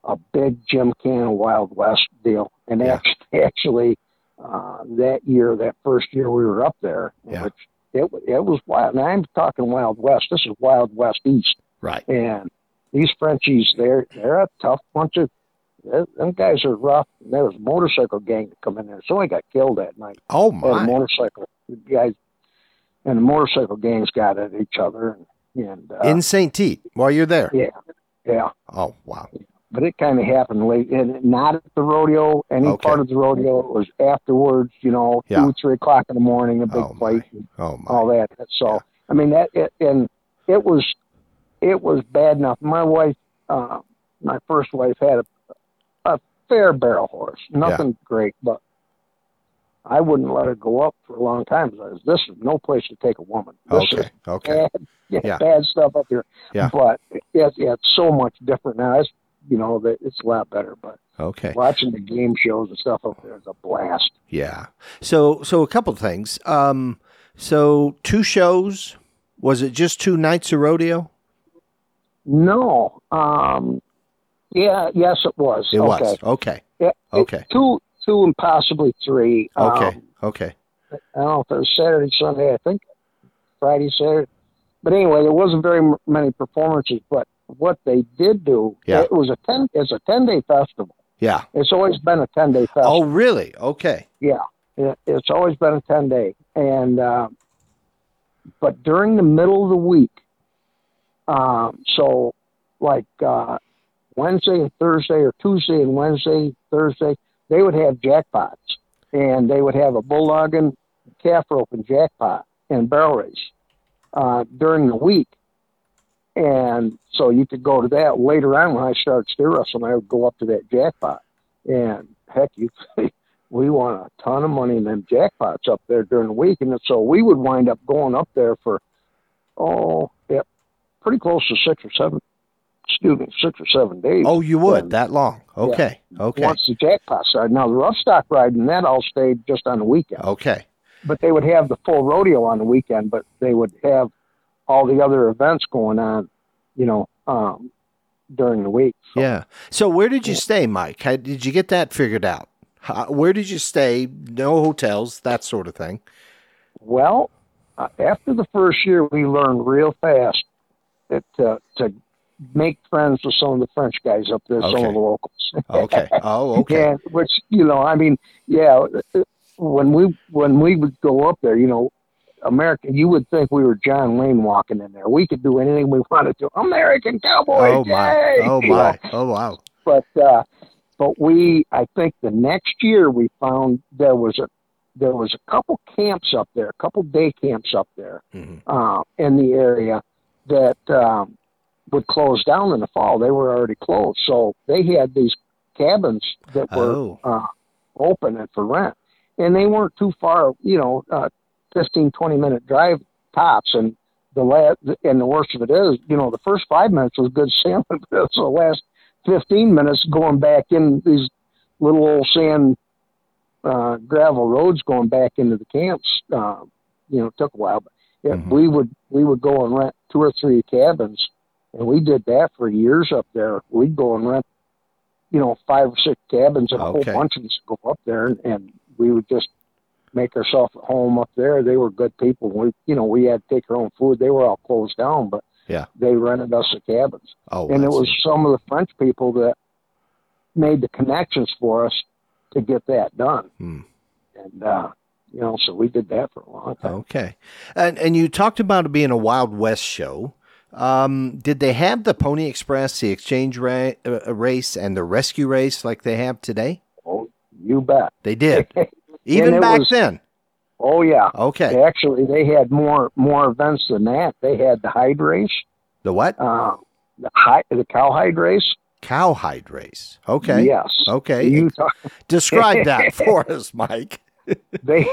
a big Jim Cannon Wild West deal. And Yeah. actually, uh, that year, that first year we were up there, Yeah. which it it was wild. And I'm talking Wild West. This is Wild West East, right. and these Frenchies, they're they're a tough bunch of. Them guys are rough. And There was a motorcycle gang that come in there. Somebody got killed that night. Oh my. motorcycle guys, and the motorcycle gangs got at each other, and, and uh, In St. Tite while you're there. yeah, yeah. Oh wow. But it kind of happened late, and not at the rodeo. Any Okay. part of the rodeo it was afterwards. You know, Yeah. two, three o'clock in the morning, a big Oh, fight, and Oh my. all that. So, I mean, that it, and it was it was bad enough. My wife, uh, my first wife, had a, a fair barrel horse. Nothing great, but I wouldn't let her go up for a long time. because This is no place to take a woman. This Okay. Okay. bad, yeah, [LAUGHS] Yeah. bad stuff up here. Yeah. But it, it's so much different now. It's you know that it's a lot better. But Okay. watching the game shows and stuff up there is a blast. Yeah. So so a couple things. Um so two shows. Was it just two nights of rodeo? No, um, yeah, yes, it was. It okay. was. Okay. Yeah, it- Okay. two, two, and possibly three. Okay. Um, okay. I don't know if it was Saturday, Sunday. I think Friday, Saturday. But anyway, there wasn't very many performances. But what they did do, Yeah. it was a ten. It's a ten day festival. Yeah. It's always been a ten day festival. Oh really? Okay. Yeah, it, it's always been a ten day, and uh, but during the middle of the week, um, so like uh, Wednesday and Thursday, or Tuesday and Wednesday, Thursday, they would have jackpots, and they would have a bulldog and calf rope and jackpot and barrel race uh, during the week. And so you could go to that later on when I started steer wrestling. I would go up to that jackpot, and heck, you [LAUGHS] we won a ton of money in them jackpots up there during the week, and so we would wind up going up there for oh, yeah, pretty close to six or seven. Excuse me, six or seven days. Oh, you would And that long? Okay. Okay. Once the jackpot started. Now the rough stock riding that all stayed just on the weekend, Okay. but they would have the full rodeo on the weekend, but they would have all the other events going on, you know, um, during the week. So, Yeah. So where did you stay, Mike? How, did you get that figured out? How, where did you stay? No hotels, that sort of thing. Well, uh, after the first year, we learned real fast that uh, to make friends with some of the French guys up there, some of the locals. [LAUGHS] Okay. Oh, okay. And which you know, I mean, yeah, when we when we would go up there, you know, American, you would think we were John Wayne walking in there. We could do anything we wanted to. American cowboy. Oh my. yay! Oh [LAUGHS] my. Oh wow. but uh, but we, I think the next year we found there was a there was a couple camps up there, a couple day camps up there Mhm. uh, in the area that um, would close down in the fall. They were already closed, so they had these cabins that were Oh. uh, open and for rent, and they weren't too far. You know, uh, 15, 20 minute drive tops, and the last and the worst of it is, you know, the first five minutes was good sailing, [LAUGHS] but so the last 15 minutes going back in these little old sand uh, gravel roads going back into the camps. Uh, you know, took a while, but yeah, Mhm. we would we would go and rent two or three cabins, and we did that for years up there. We'd go and rent, you know, five or six cabins and a whole bunch of us go up there, and, and we would just make ourselves at home up there. They were good people. We, you know, we had to take our own food. They were all closed down, but Yeah. they rented us the cabins Oh. and it was some of the French people that made the connections for us to get that done. Hmm. And uh, you know, so we did that for a long time. Okay. And and you talked about it being a Wild West show. Um, did they have the Pony Express, the exchange ra- uh, race, and the rescue race like they have today? Oh, you bet. They did, [LAUGHS] even back was- then. oh yeah. Okay. Actually, they had more more events than that. They had the hide race, The what? uh, the hide, the cowhide race. Cowhide race. Okay. Yes. Okay. You Describe that [LAUGHS] for us, Mike. [LAUGHS] they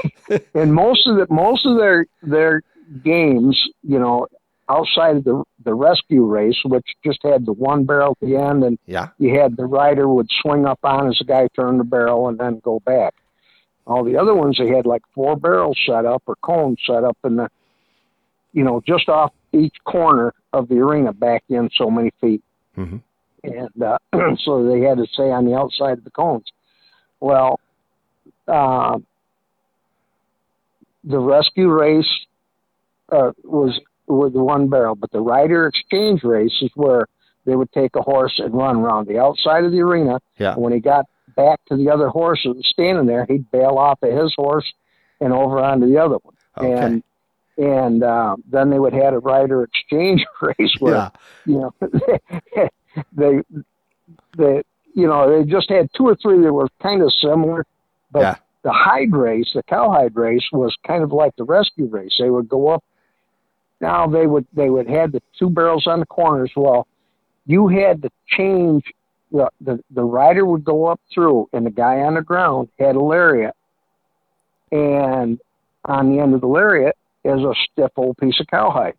in most of the most of their their games, you know, outside of the the rescue race, which just had the one barrel at the end, and Yeah. you had the rider would swing up on as the guy turned the barrel and then go back. All the other ones they had like four barrels set up or cones set up in the, you know, just off each corner of the arena back in so many feet, Mhm. and uh, [CLEARS THROAT] so they had to stay on the outside of the cones. Well, uh, the rescue race uh, was with one barrel, but the rider exchange race is where they would take a horse and run around the outside of the arena. Yeah. And when he got back to the other horse that was standing there, he'd bail off of his horse and over onto the other one. Okay. And and uh, then they would have a rider exchange [LAUGHS] race where yeah. you know [LAUGHS] they they you know they just had two or three that were kind of similar, but Yeah. the hide race, the cowhide race, was kind of like the rescue race. They would go up. Now they would they would have the two barrels on the corners. Well, you had to change. The, the the rider would go up through, and the guy on the ground had a lariat, and on the end of the lariat is a stiff old piece of cowhide.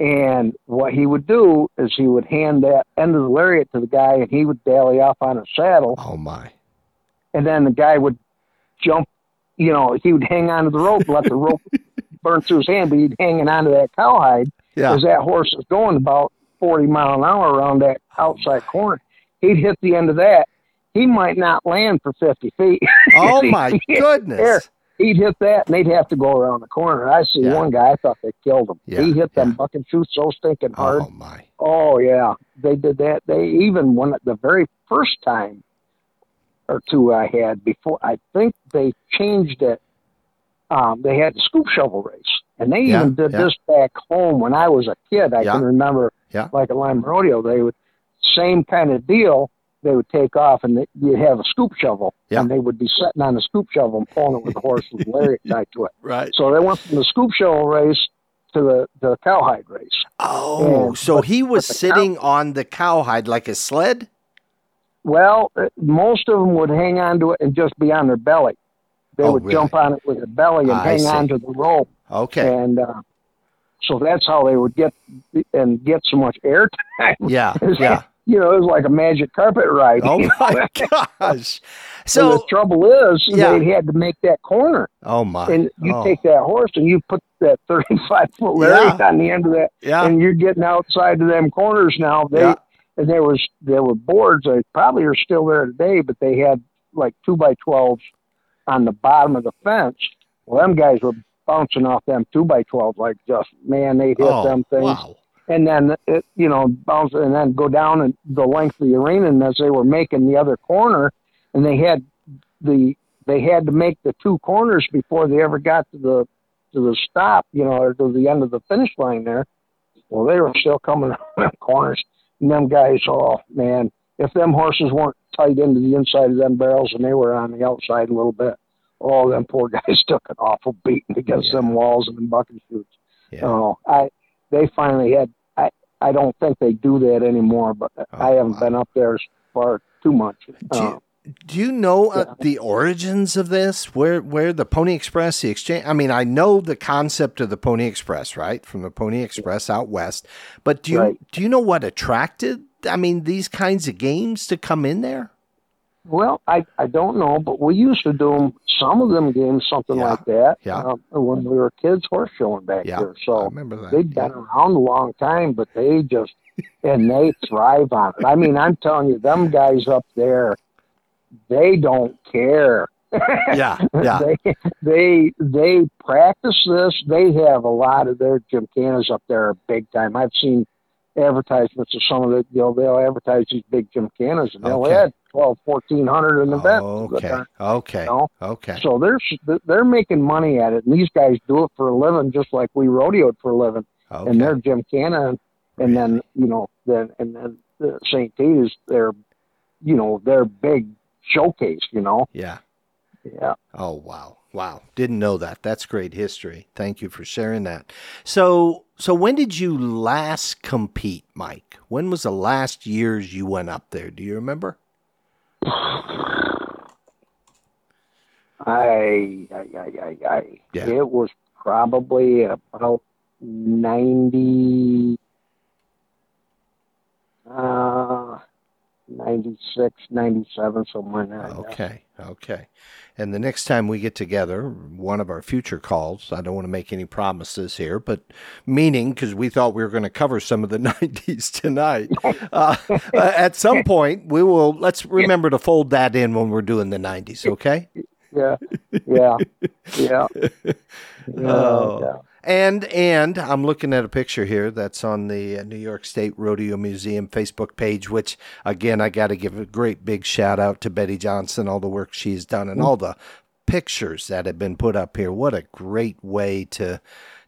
And what he would do is he would hand that end of the lariat to the guy, and he would dally off on a saddle, Oh my. and then the guy would jump. You know, he would hang onto the rope, let the rope [LAUGHS] burn through his hand, but he'd hanging onto that cowhide Yeah. as that horse is going about 40 mile an hour around that outside corner. He'd hit the end of that. He might not land for 50 feet. [LAUGHS] Oh my [LAUGHS] There. goodness. He'd hit that, and they'd have to go around the corner. I see Yeah. one guy, I thought they killed him. Yeah, he hit them yeah. buck and shoot so stinking hard. Oh my. Oh yeah, they did that. They even when the very first time or two I had before, I think they changed it. Um, they had the scoop shovel race, and they Yeah, even did yeah. this back home when I was a kid. I Yeah. can remember, Yeah. like a Lime Rodeo, they would same kind of deal. They would take off, and they, you'd have a scoop shovel, Yeah. and they would be sitting on the scoop shovel and pulling it with the horse with the lariat [LAUGHS] tied to it. Right. So they went from the scoop shovel race to the the cowhide race. Oh, And- so but- he was the cow- sitting on the cowhide like a sled? Well, uh, most of them would hang on to it and just be on their belly. They Oh, would really? jump on it with their belly and I hang see. on to the rope, Okay. and uh, so that's how they would get and get so much air time. [LAUGHS] Yeah. Yeah. you know, it was like a magic carpet ride. Oh [LAUGHS] my [LAUGHS] gosh. And So the trouble is, Yeah. they had to make that corner, Oh my. and you oh, take that horse and you put that thirty-five foot lariat Yeah. on the end of that, Yeah. and you're getting outside of them corners now. They Yeah. and there was there were boards. They probably are still there today, but they had like two by twelves on the bottom of the fence. Well, them guys were bouncing off them two by twelve like just man, they hit Oh, them things, wow. and then it, you know bounce and then go down and the length of the arena. And as they were making the other corner, and they had the they had to make the two corners before they ever got to the to the stop, you know, or to the end of the finish line there. Well, they were still coming [LAUGHS] around corners. And them guys, oh man, if them horses weren't tight into the inside of them barrels and they were on the outside a little bit, oh, them poor [LAUGHS] guys took an awful beating against Yeah. them walls and them bucking chutes. Yeah. Oh, I they finally had. I I don't think they do that anymore, but I haven't wow. been up there far too much. Do Uh, you, do you know uh, yeah. the origins of this? Where where the Pony Express, the exchange? I mean, I know the concept of the Pony Express, right, from the Pony Express out west. But do you Right. do you know what attracted? I mean, these kinds of games to come in there. Well, I I don't know, but we used to do some of them games, something Yeah, like that. yeah. um, when we were kids horse showing back Yeah, here. I So remember that. they've yeah. been around a long time, but they just and they [LAUGHS] thrive on it. I mean, I'm telling you, them guys up there, they don't care. [LAUGHS] yeah, yeah, [LAUGHS] they they they practice this. They have a lot of their gymkhanas up there big time. I've seen advertisements of some of the you know they'll advertise these big gymkhanas and they'll Okay. add twelve, fourteen hundred an event. Okay, okay, You know? okay. So they're they're making money at it, and these guys do it for a living, just like we rodeoed for a living. okay. And they're gymkhana, and, and then you know then and then the St. Tite is their you know their big showcase. You know, yeah. yeah. Oh wow. Wow. Didn't know that. That's great history. Thank you for sharing that. So so when did you last compete, Mike? When was the last years you went up there? Do you remember? I, I, I, I, I Yeah. it was probably about ninety, uh, 96, 97, somewhere in guess. Okay, okay. And the next time we get together, one of our future calls, I don't want to make any promises here, but meaning because we thought we were going to cover some of the [LAUGHS] 90s tonight. [LAUGHS] Uh, at some point, we will, let's remember to fold that in when we're doing the 90s, okay? Yeah, yeah, yeah. [LAUGHS] yeah, Oh. yeah. And and I'm looking at a picture here that's on the uh, New York State Rodeo Museum Facebook page, which again I got to give a great big shout out to Betty Johnson, all the work she's done, and all the pictures that have been put up here. What a great way to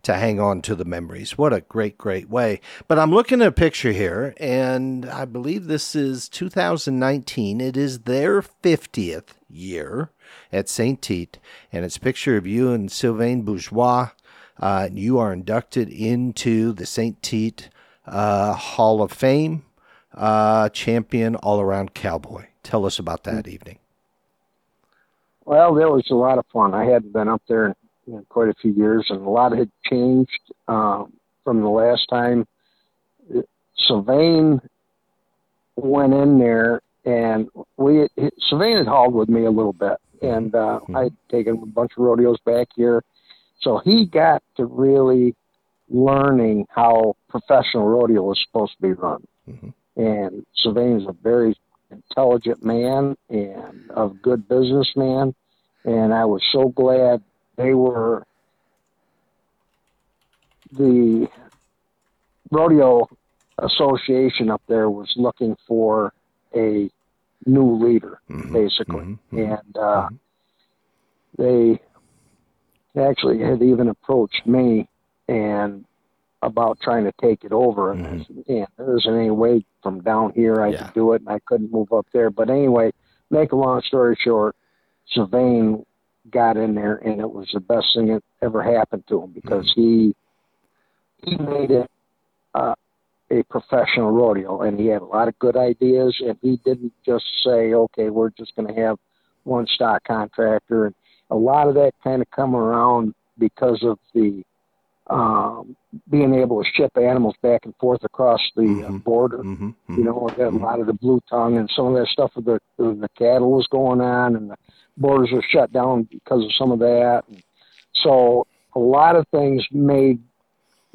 to hang on to the memories. What a great great way. But I'm looking at a picture here, and I believe this is 2019. It is their 50th year at Saint Tite, and it's a picture of you and Sylvain Bourgeois. Uh, you are inducted into the St. Tite uh, Hall of Fame, uh, champion all around cowboy. Tell us about that evening. Well, that was a lot of fun. I hadn't been up there in, in quite a few years, and a lot had changed um, from the last time. Sylvain went in there, and we Sylvain had hauled with me a little bit, and uh, Mhm. I'd taken a bunch of rodeos back here, so he got to really learning how professional rodeo was supposed to be run. Mhm. And Sylvain is a very intelligent man and a good businessman. And I was so glad they were the rodeo association up there was looking for a new leader, Mhm, basically. mhm, mhm. And uh, they actually had even approached me and about trying to take it over. And I said, yeah, there isn't any way from down here I Mm-hmm. Yeah. could do it, and I couldn't move up there. But anyway, make a long story short, Sylvain got in there, and it was the best thing that ever happened to him because he he made it uh, a professional rodeo, and he had a lot of good ideas, and he didn't just say, "Okay, we're just going to have one stock contractor," and a lot of that kind of come around because of the um, being able to ship animals back and forth across the uh, Mhm. border. Mhm, mhm. You know, a lot of the blue tongue and some of that stuff with the with the cattle was going on, and the borders were shut down because of some of that. And so a lot of things made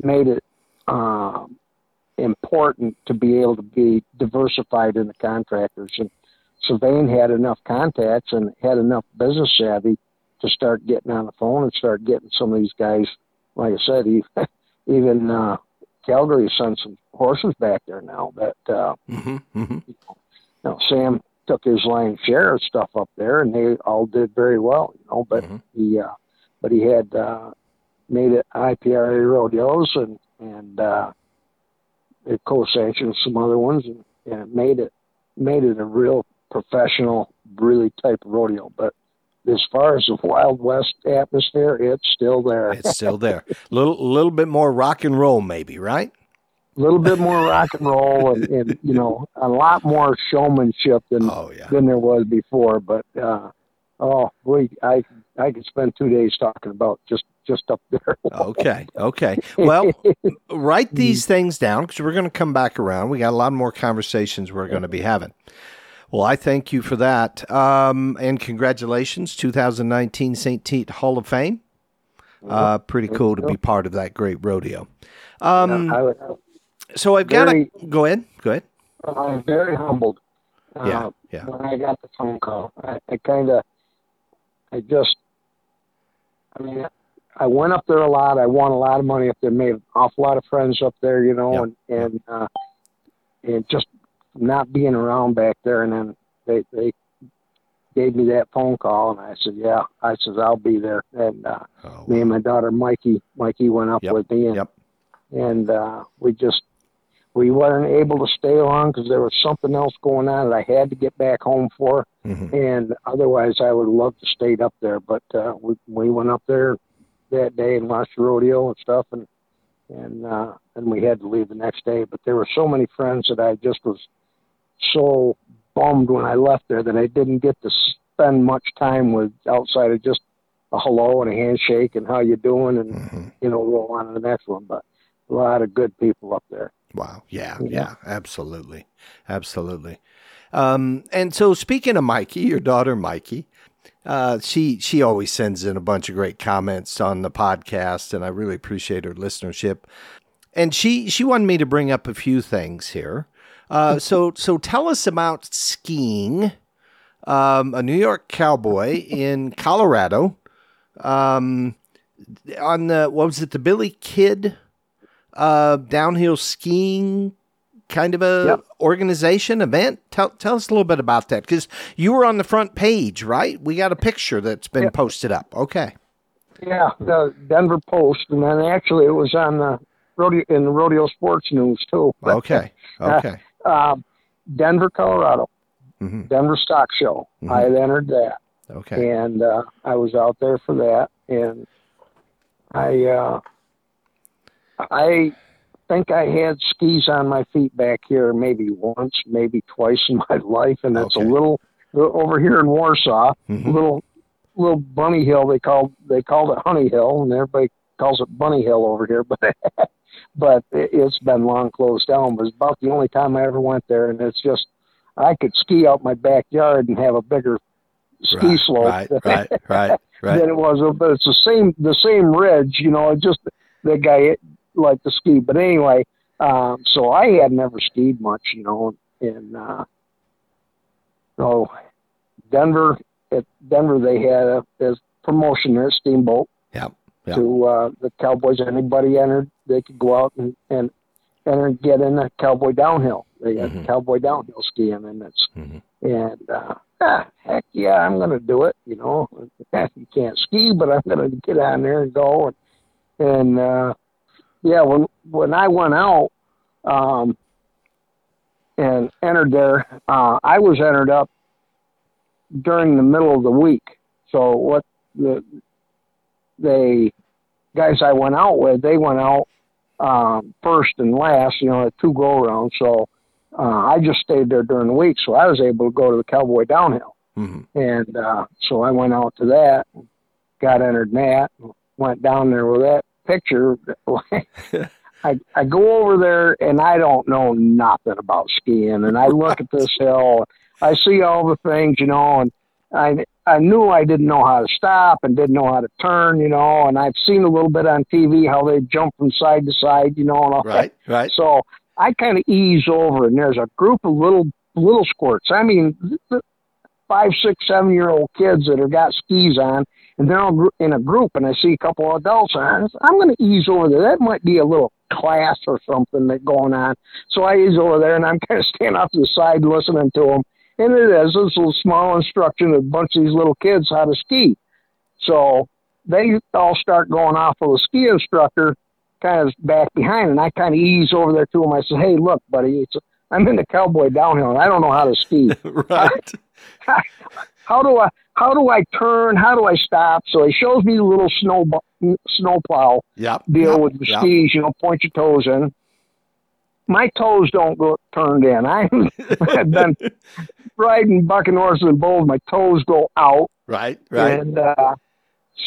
made it um, important to be able to be diversified in the contractors. And Sylvain had enough contacts and had enough business savvy to start getting on the phone and start getting some of these guys. Like I said, he, [LAUGHS] even uh, Calgary sent some horses back there now that uh, Mhm, mhm. you know, Sam took his lion's share of stuff up there, and they all did very well. You know, but Mhm. he, uh, but he had uh, made it IPRA rodeos and and uh, it co-sanctioned some other ones, and, and it made it made it a real professional, really type of rodeo. But as far as the Wild West atmosphere, it's still there. It's still there. little a little bit more rock and roll, maybe, right? a little bit more rock and roll, and, and you know, a lot more showmanship than Oh yeah. than there was before. But uh, oh, we I I could spend two days talking about just just up there. Okay. Okay. [LAUGHS] Well, write these things down because we're going to come back around. We got a lot more conversations we're going to be having. Well, I thank you for that. Um, and congratulations, 2019 St. Tite Hall of Fame. Uh, pretty cool to be part of that great rodeo. Um, so I've got to go ahead. Go ahead. I'm very humbled. Uh, Yeah. Yeah. When I got the phone call, I, I kind of, I just, I mean, I went up there a lot. I won a lot of money up there. Made an awful lot of friends up there, you know, Yep. and and uh, and just not being around back there. And then they they gave me that phone call, and I said, yeah. I said I'll be there. And uh, Oh, me and my daughter Mikey, Mikey went up Yep. with me, and Yep. and uh, we just we weren't able to stay long because there was something else going on that I had to get back home for, mhm. and otherwise I would love to stayed up there. But uh, we we went up there that day and watched the rodeo and stuff, and and uh, and we had to leave the next day. But there were so many friends that I just was so bummed when I left there that I didn't get to spend much time with outside of just a hello and a handshake and how you doing and hmm you know roll on to the next one. But a lot of good people up there. Wow. Yeah, yeah. Yeah. Absolutely. Absolutely. Um, and so speaking of Mikey, your daughter Mikey, uh, she she always sends in a bunch of great comments on the podcast, and I really appreciate her listenership. And she she wanted me to bring up a few things here. Uh, so so tell us about skiing. Um, a New York cowboy in Colorado. Um, on the what was it? The Billy Kidd uh, downhill skiing kind of a Yep. organization event. Tell tell us a little bit about that because you were on the front page, right? We got a picture that's been Yep. posted up. Okay. Yeah, the Denver Post, and then actually it was on the rodeo in the rodeo sports news too. But, Okay. [LAUGHS] Okay. Um, Denver, Colorado, hmm Denver Stock Show. Mhm. I had entered that. Okay. and uh, I was out there for that, and I uh, I think I had skis on my feet back here maybe once, maybe twice in [LAUGHS] my life, and that's Okay. a little over here in Warsaw, Mhm. little little bunny hill they called they called it Honey Hill, and everybody calls it Bunny Hill over here, but [LAUGHS] but it, it's been long closed down. It was about the only time I ever went there, and it's just I could ski out my backyard and have a bigger ski Right, slope Right. Right. [LAUGHS] Right. Right. than it was. But it's the same the same ridge, you know. It just the guy liked to ski, but anyway. Um, so I had never skied much, you know, in uh, so Denver. At Denver, they had a, a promotion there, Steamboat. Yeah. to uh, the Cowboys. Anybody entered, they could go out and and and get in the Cowboy downhill. They got Mhm. Cowboy downhill skiing, and it's Mhm. and uh, ah, heck yeah, I'm going to do it. You know, [LAUGHS] you can't ski, but I'm going to get on there and go. And, and uh, yeah, when when I went out um, and entered there, uh, I was entered up during the middle of the week. So what the the guys I went out with, they went out um, first and last. You know, at two go rounds. So uh, I just stayed there during the week, so I was able to go to the Cowboy Downhill, Mhm. and uh, so I went out to that, got entered in that, went down there with that picture. [LAUGHS] I I go over there and I don't know nothing about skiing, and I look at this hill, I see all the things, you know, and I I knew I didn't know how to stop and didn't know how to turn, you know, and I've seen a little bit on TV how they jump from side to side, you know, and all that Right. Right. so I kind of ease over, and there's a group of little little squirts. I mean, five, six, seven year old kids that have got skis on, and they're all in a group. And I see a couple of adults, and I'm going to ease over there. That might be a little class or something that going on. So I ease over there, and I'm kind of standing off to the side listening to them. And it is this little small instruction of a bunch of these little kids how to ski. So they all start going off with a ski instructor kind of back behind, and I kind of ease over there to him. I said, "Hey, look, buddy, it's I'm in the cowboy downhill, and I don't know how to ski. [LAUGHS] right. [LAUGHS] How do I how do I turn? How do I stop?" So he shows me the little snow snow plow Yep. deal yep, with the yep. skis. You know, point your toes in. My toes don't go turned in. I have [LAUGHS] been riding bucking horses and bulls. My toes go out. Right. Right. And uh,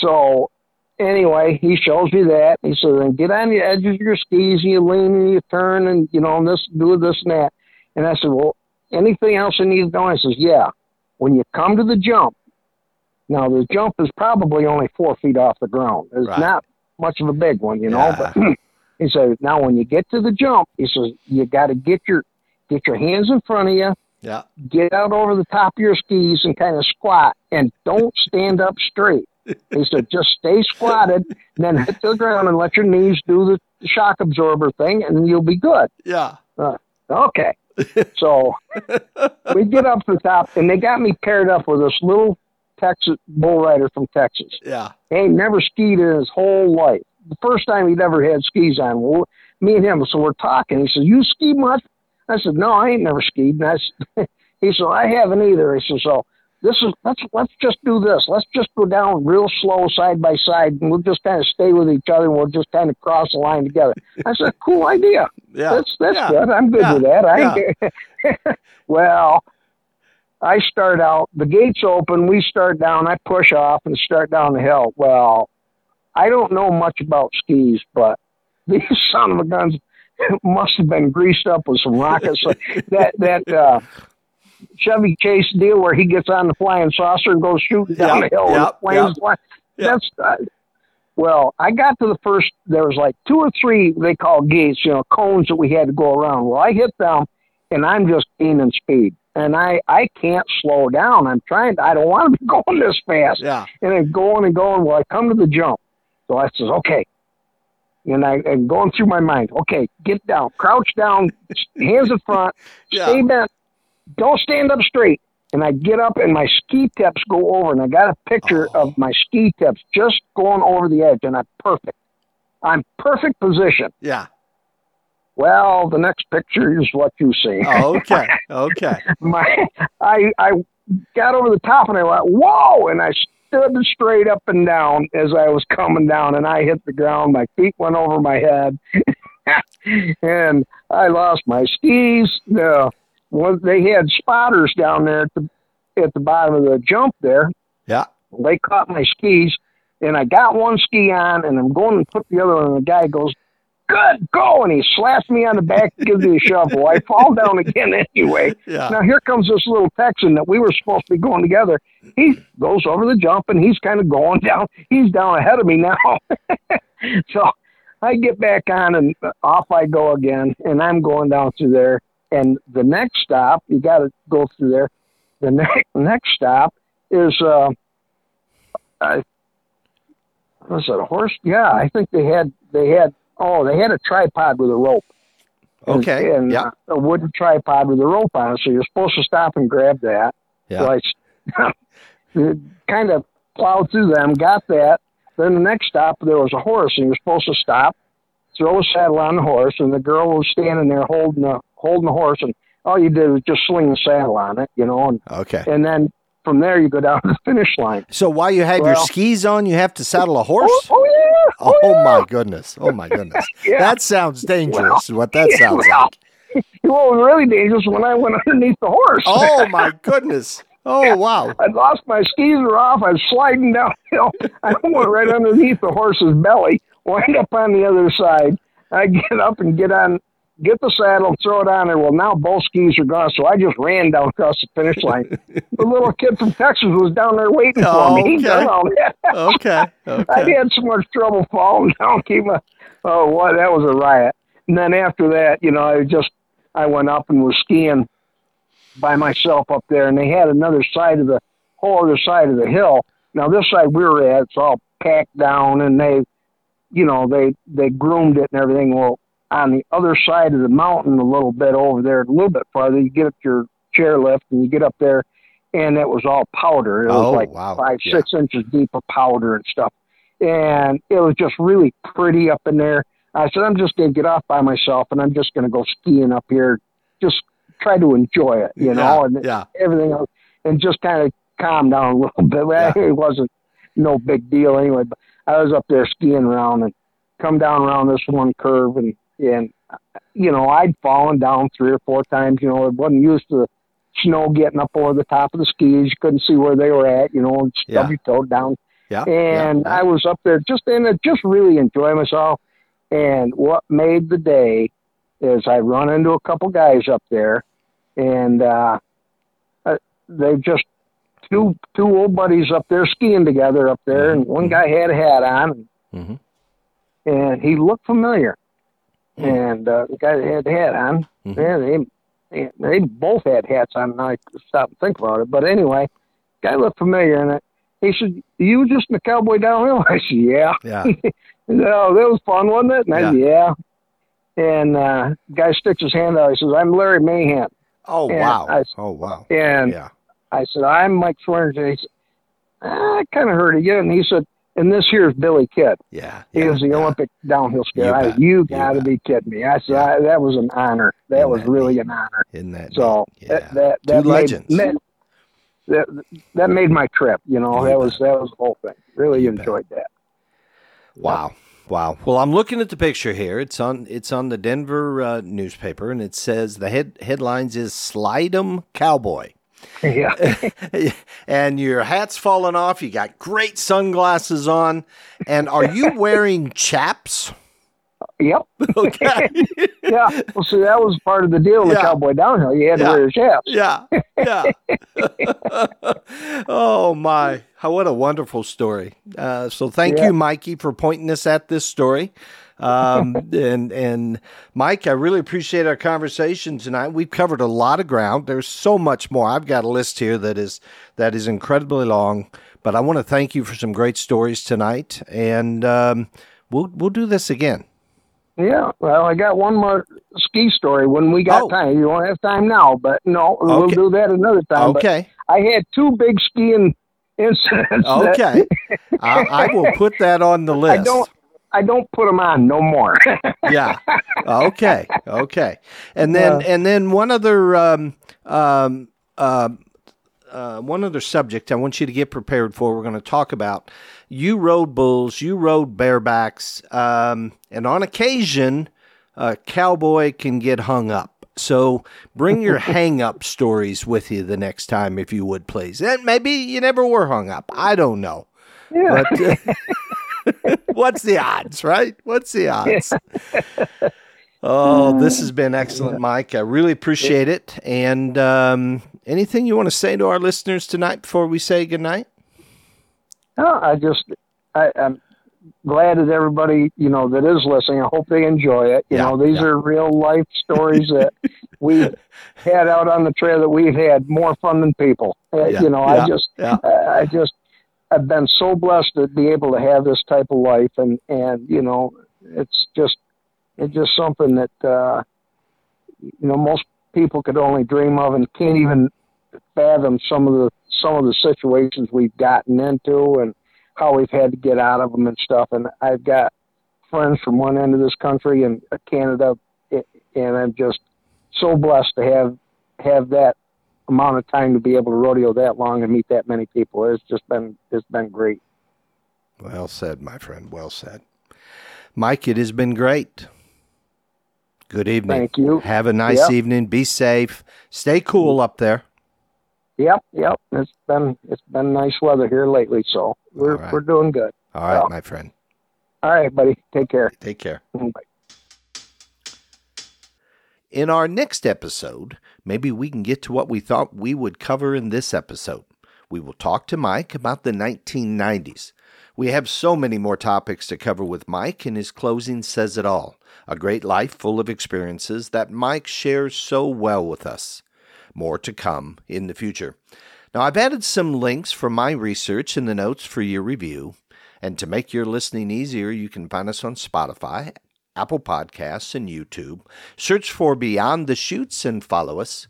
so, anyway, he shows me that. He says, "Then get on the edges of your skis and you lean and you turn and you know and this do this and that." And I said, "Well, anything else I need to know?" He says, "Yeah. When you come to the jump, now the jump is probably only four feet off the ground. It's Right. not much of a big one, you know. Yeah. But [CLEARS THROAT] he said, now when you get to the jump, he says you got to get your get your hands in front of you." yeah. get out over the top of your skis and kind of squat and don't stand up straight. He said, just stay squatted and then hit the ground and let your knees do the shock absorber thing and you'll be good. Yeah. Uh, okay. So we get up to the top and they got me paired up with this little Texas bull rider from Texas. Yeah. He ain't never skied in his whole life. The first time he'd ever had skis on. Well, me and him, so we're talking. He said, "You ski much?" I said, "No, I ain't never skied." And I s [LAUGHS] he said, "I haven't either." He said, "So this is let's let's just do this. Let's just go down real slow, side by side, and we'll just kind of stay with each other, and we'll just kind of cross the line together." I said, [LAUGHS] "Cool idea. Yeah. That's that's yeah. good. I'm good Yeah. with that." I [LAUGHS] well, I start out, the gates open, we start down, I push off and start down the hill. Well, I don't know much about skis, but [LAUGHS] these son of a guns must have been greased up with some rockets. [LAUGHS] that that uh, Chevy Chase deal where he gets on the flying saucer and goes shooting down Yep, the hill yep, and flames. yep. That's uh, well, I got to the first. There was like two or three they call gates, you know, cones that we had to go around. Well, I hit them, and I'm just gaining speed, and I I can't slow down. I'm trying. To, I don't want to be [LAUGHS] going this fast Yeah. and then going and going. Well, I come to the jump. So I says, okay. And I and going through my mind, okay, get down, crouch down, [LAUGHS] hands in front, Yeah. stay bent, don't stand up straight. And I get up and my ski tips go over, and I got a picture Oh. of my ski tips just going over the edge, and I'm perfect. I'm perfect position. Yeah. Well, the next picture is what you see. Oh, okay. [LAUGHS] Okay. my I I got over the top and I went whoa and I stood straight up and down as I was coming down and I hit the ground. My feet went over my head, [LAUGHS] and I lost my skis. The well, they had spotters down there at the at the bottom of the jump there. Yeah. They caught my skis, and I got one ski on, and I'm going to put the other one. And the guy goes, "Good, go!" And he slaps me on the back, gives me a shovel. I fall down again anyway. Yeah. Now here comes this little Texan that we were supposed to be going together. He goes over the jump, and he's kind of going [LAUGHS] down. He's down ahead of me now. [LAUGHS] so I get back on, and off I go again, and I'm going down through there. And the next stop, you got to go through there. The next next stop is uh, I was it a horse? Yeah, I think they had they had oh they had a tripod with a rope. Okay. And, Yeah. uh, a wooden tripod with a rope on it, so you're supposed to stop and grab that. Yeah. So I [LAUGHS] kind of plowed through them, got that. Then the next stop, there was a horse, and you're supposed to stop, throw a saddle on the horse, and the girl was standing there holding the holding the horse, and all you did was just sling the saddle on it, you know, and Okay. and then from there you go down to the finish line. So while you have your skis on, you have to saddle a oh, horse? Oh, oh yeah! Oh, oh yeah. my goodness. Oh my goodness. [LAUGHS] Yeah. That sounds dangerous, what that Yeah, sounds well, like. [LAUGHS] Well, it was really dangerous when I went underneath the horse. Oh [LAUGHS] my goodness. Oh wow. I lost my skis were off. I was sliding downhill. I went right underneath the horse's belly, wind up on the other side. I get up and get on, get the saddle, throw it on there. Well, now both skis are gone, so I just ran down [LAUGHS] across the finish line. the little kid from Texas was down there waiting Oh, for me. Oh, [LAUGHS] okay. Down. [LAUGHS] Okay. I had so much trouble falling down. Keep my, oh, what? That was a riot. And then after that, you know, I just I went up and was skiing by myself up there, and they had another side of the whole other side of the hill. Now this side we were at, it's all packed down, and they, you know, they they groomed it and everything. Well, on the other side of the mountain, a little bit over there, a little bit farther, you get up your chairlift and you get up there, and it was all powder. It was Oh, like wow. five, Yeah. six inches deep of powder and stuff and it was just really pretty up in there. I said, I'm just going to get off by myself and I'm just going to go skiing up here, just try to enjoy it, you know, Yeah, and yeah. everything else, and just kind of calm down a [LAUGHS] little bit. Yeah. It wasn't no big deal anyway, but I was up there skiing around and come down around this one curve and, and, you know, I'd fallen down three or four times, you know, I wasn't used to the snow getting up over the top of the skis. You couldn't see where they were at, you know, and stub Yeah. your toe down Yeah. and yeah. I was up there just in it, just really enjoying myself. And what made the day is I run into a couple guys up there, and uh, uh, they just two two old buddies up there skiing together up there, and one guy had a hat on, Mhm. and he looked familiar. Hmm. And uh, the guy that had the hat on, Mhm. yeah, they they both had hats on. Now I stop and think about it, but anyway, guy looked familiar, and I, he said, "You just in the cowboy downhill?" [LAUGHS] I said, "Yeah." Yeah. [LAUGHS] no, that was fun, wasn't it? And I said, Yeah. "Yeah." And uh, guy sticks his hand out. He says, "I'm Larry Mahan." Oh And wow. I- Oh wow. And Yeah. I said, "I'm Mike Swearingen." He said, "I kind of heard of you." And he said, "And this here's Billy Kidd. Yeah. He yeah, was the yeah. Olympic downhill skier." You I "You You got to bet. be kidding me!" I said, Yeah. I, "That was an honor. That Isn't was that really neat? an honor." Isn't that So neat? that yeah. that, Two made, legends. made- that that made my trip. You know, You that was that was the whole thing. Really You bet. enjoyed that. Wow. Wow. Well, I'm looking at the picture here. It's on it's on the Denver uh, newspaper and it says the head headlines is Slide 'em Cowboy. Yeah. [LAUGHS] and your hat's fallen off. You got great sunglasses on. And are you [LAUGHS] wearing chaps? Yep. [LAUGHS] Okay. yeah. Well, see, that was part of the deal the Yeah. cowboy downhill. You had Yeah. to wear your chaps. Yeah. Yeah. oh my. How what a wonderful story. Uh, so thank Yeah. you, Mikey, for pointing us at this story. Um, and and Mike, I really appreciate our conversation tonight. We've covered a lot of ground. There's so much more. I've got a list here that is that is incredibly long. But I want to thank you for some great stories tonight, and um, we'll we'll do this again. Yeah. Well, I got one more ski story when we got Oh. time. You won't have time now, but no, we'll do that another time. But Okay. I had two big skiing [LAUGHS] incidents. Okay. [LAUGHS] I, I will put that on the list. I don't. I don't put them on no more. [LAUGHS] yeah. Okay. Okay. And then Yeah. and then one other um, um, um, uh, one other subject I want you to get prepared for. We're going to talk about. You rode bulls. You rode barebacks, um, and on occasion, a cowboy can get hung up. So bring your [LAUGHS] hang up stories with you the next time, if you would, please. And maybe you never were hung up. I don't know. yeah. But uh, [LAUGHS] [LAUGHS] what's the odds, right? What's the odds? Oh, this has been excellent, Mike. I really appreciate it. And um, anything you want to say to our listeners tonight before we say goodnight? No, I just, I, I'm glad that everybody, you know, that is listening. I hope they enjoy it. You Yeah, know, these yeah. are real life stories that [LAUGHS] we've had out on the trail that we've had more fun than people. Uh, Yeah, you know, I just, uh, I just, I've been so blessed to be able to have this type of life, and and you know, it's just, it's just something that, uh, you know, most people could only dream of and can't even fathom some of the some of the situations we've gotten into and how we've had to get out of them and stuff. And I've got friends from one end of this country and uh, Canada, and I'm just so blessed to have have that amount of time to be able to rodeo that long and meet that many people. It's just been it's been great. Well said, my friend. Well said. Mike, it has been great. Good evening. Thank you. Have a nice Yep. evening. Be safe. Stay cool up there. Yep, yep. It's been it's been nice weather here lately, so we're right. we're doing good. All right, Well. my friend. All right, buddy. Take care. Take care. Mm, bye. In our next episode, maybe we can get to what we thought we would cover in this episode. We will talk to Mike about the 1990s. We have so many more topics to cover with Mike, and his closing says it all. A great life full of experiences that Mike shares so well with us. More to come in the future. Now, I've added some links from my research in the notes for your review. And to make your listening easier, you can find us on Spotify, Apple Podcasts, and YouTube. Search for Beyond the Chutes and follow us.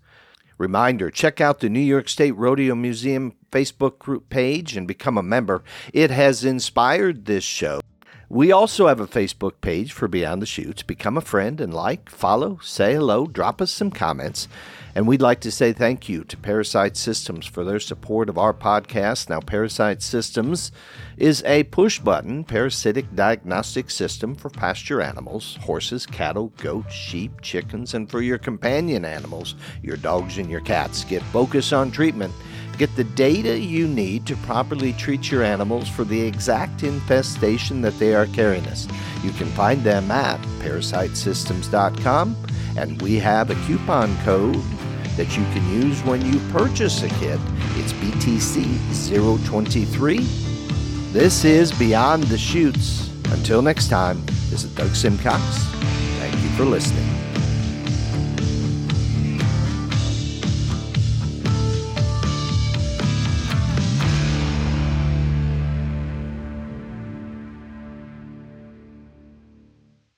Reminder check out the New York State Rodeo Museum Facebook group page and become a member. It has inspired this show. We also have a Facebook page for Beyond the Chutes. Become a friend and like, follow, say hello, drop us some comments. And we'd like to say thank you to ParaSight Systems for their support of our podcast. Now, ParaSight Systems is a push button parasitic diagnostic system for pasture animals horses, cattle, goats, sheep, chickens, and for your companion animals, your dogs and your cats. Get focus on treatment. Get the data you need to properly treat your animals for the exact infestation that they are carrying us. You can find them at parasightsystems.com, and we have a coupon code that you can use when you purchase a kit. It's BTC023. This is Beyond the Chutes. Until next time, this is Doug Simcox. Thank you for listening.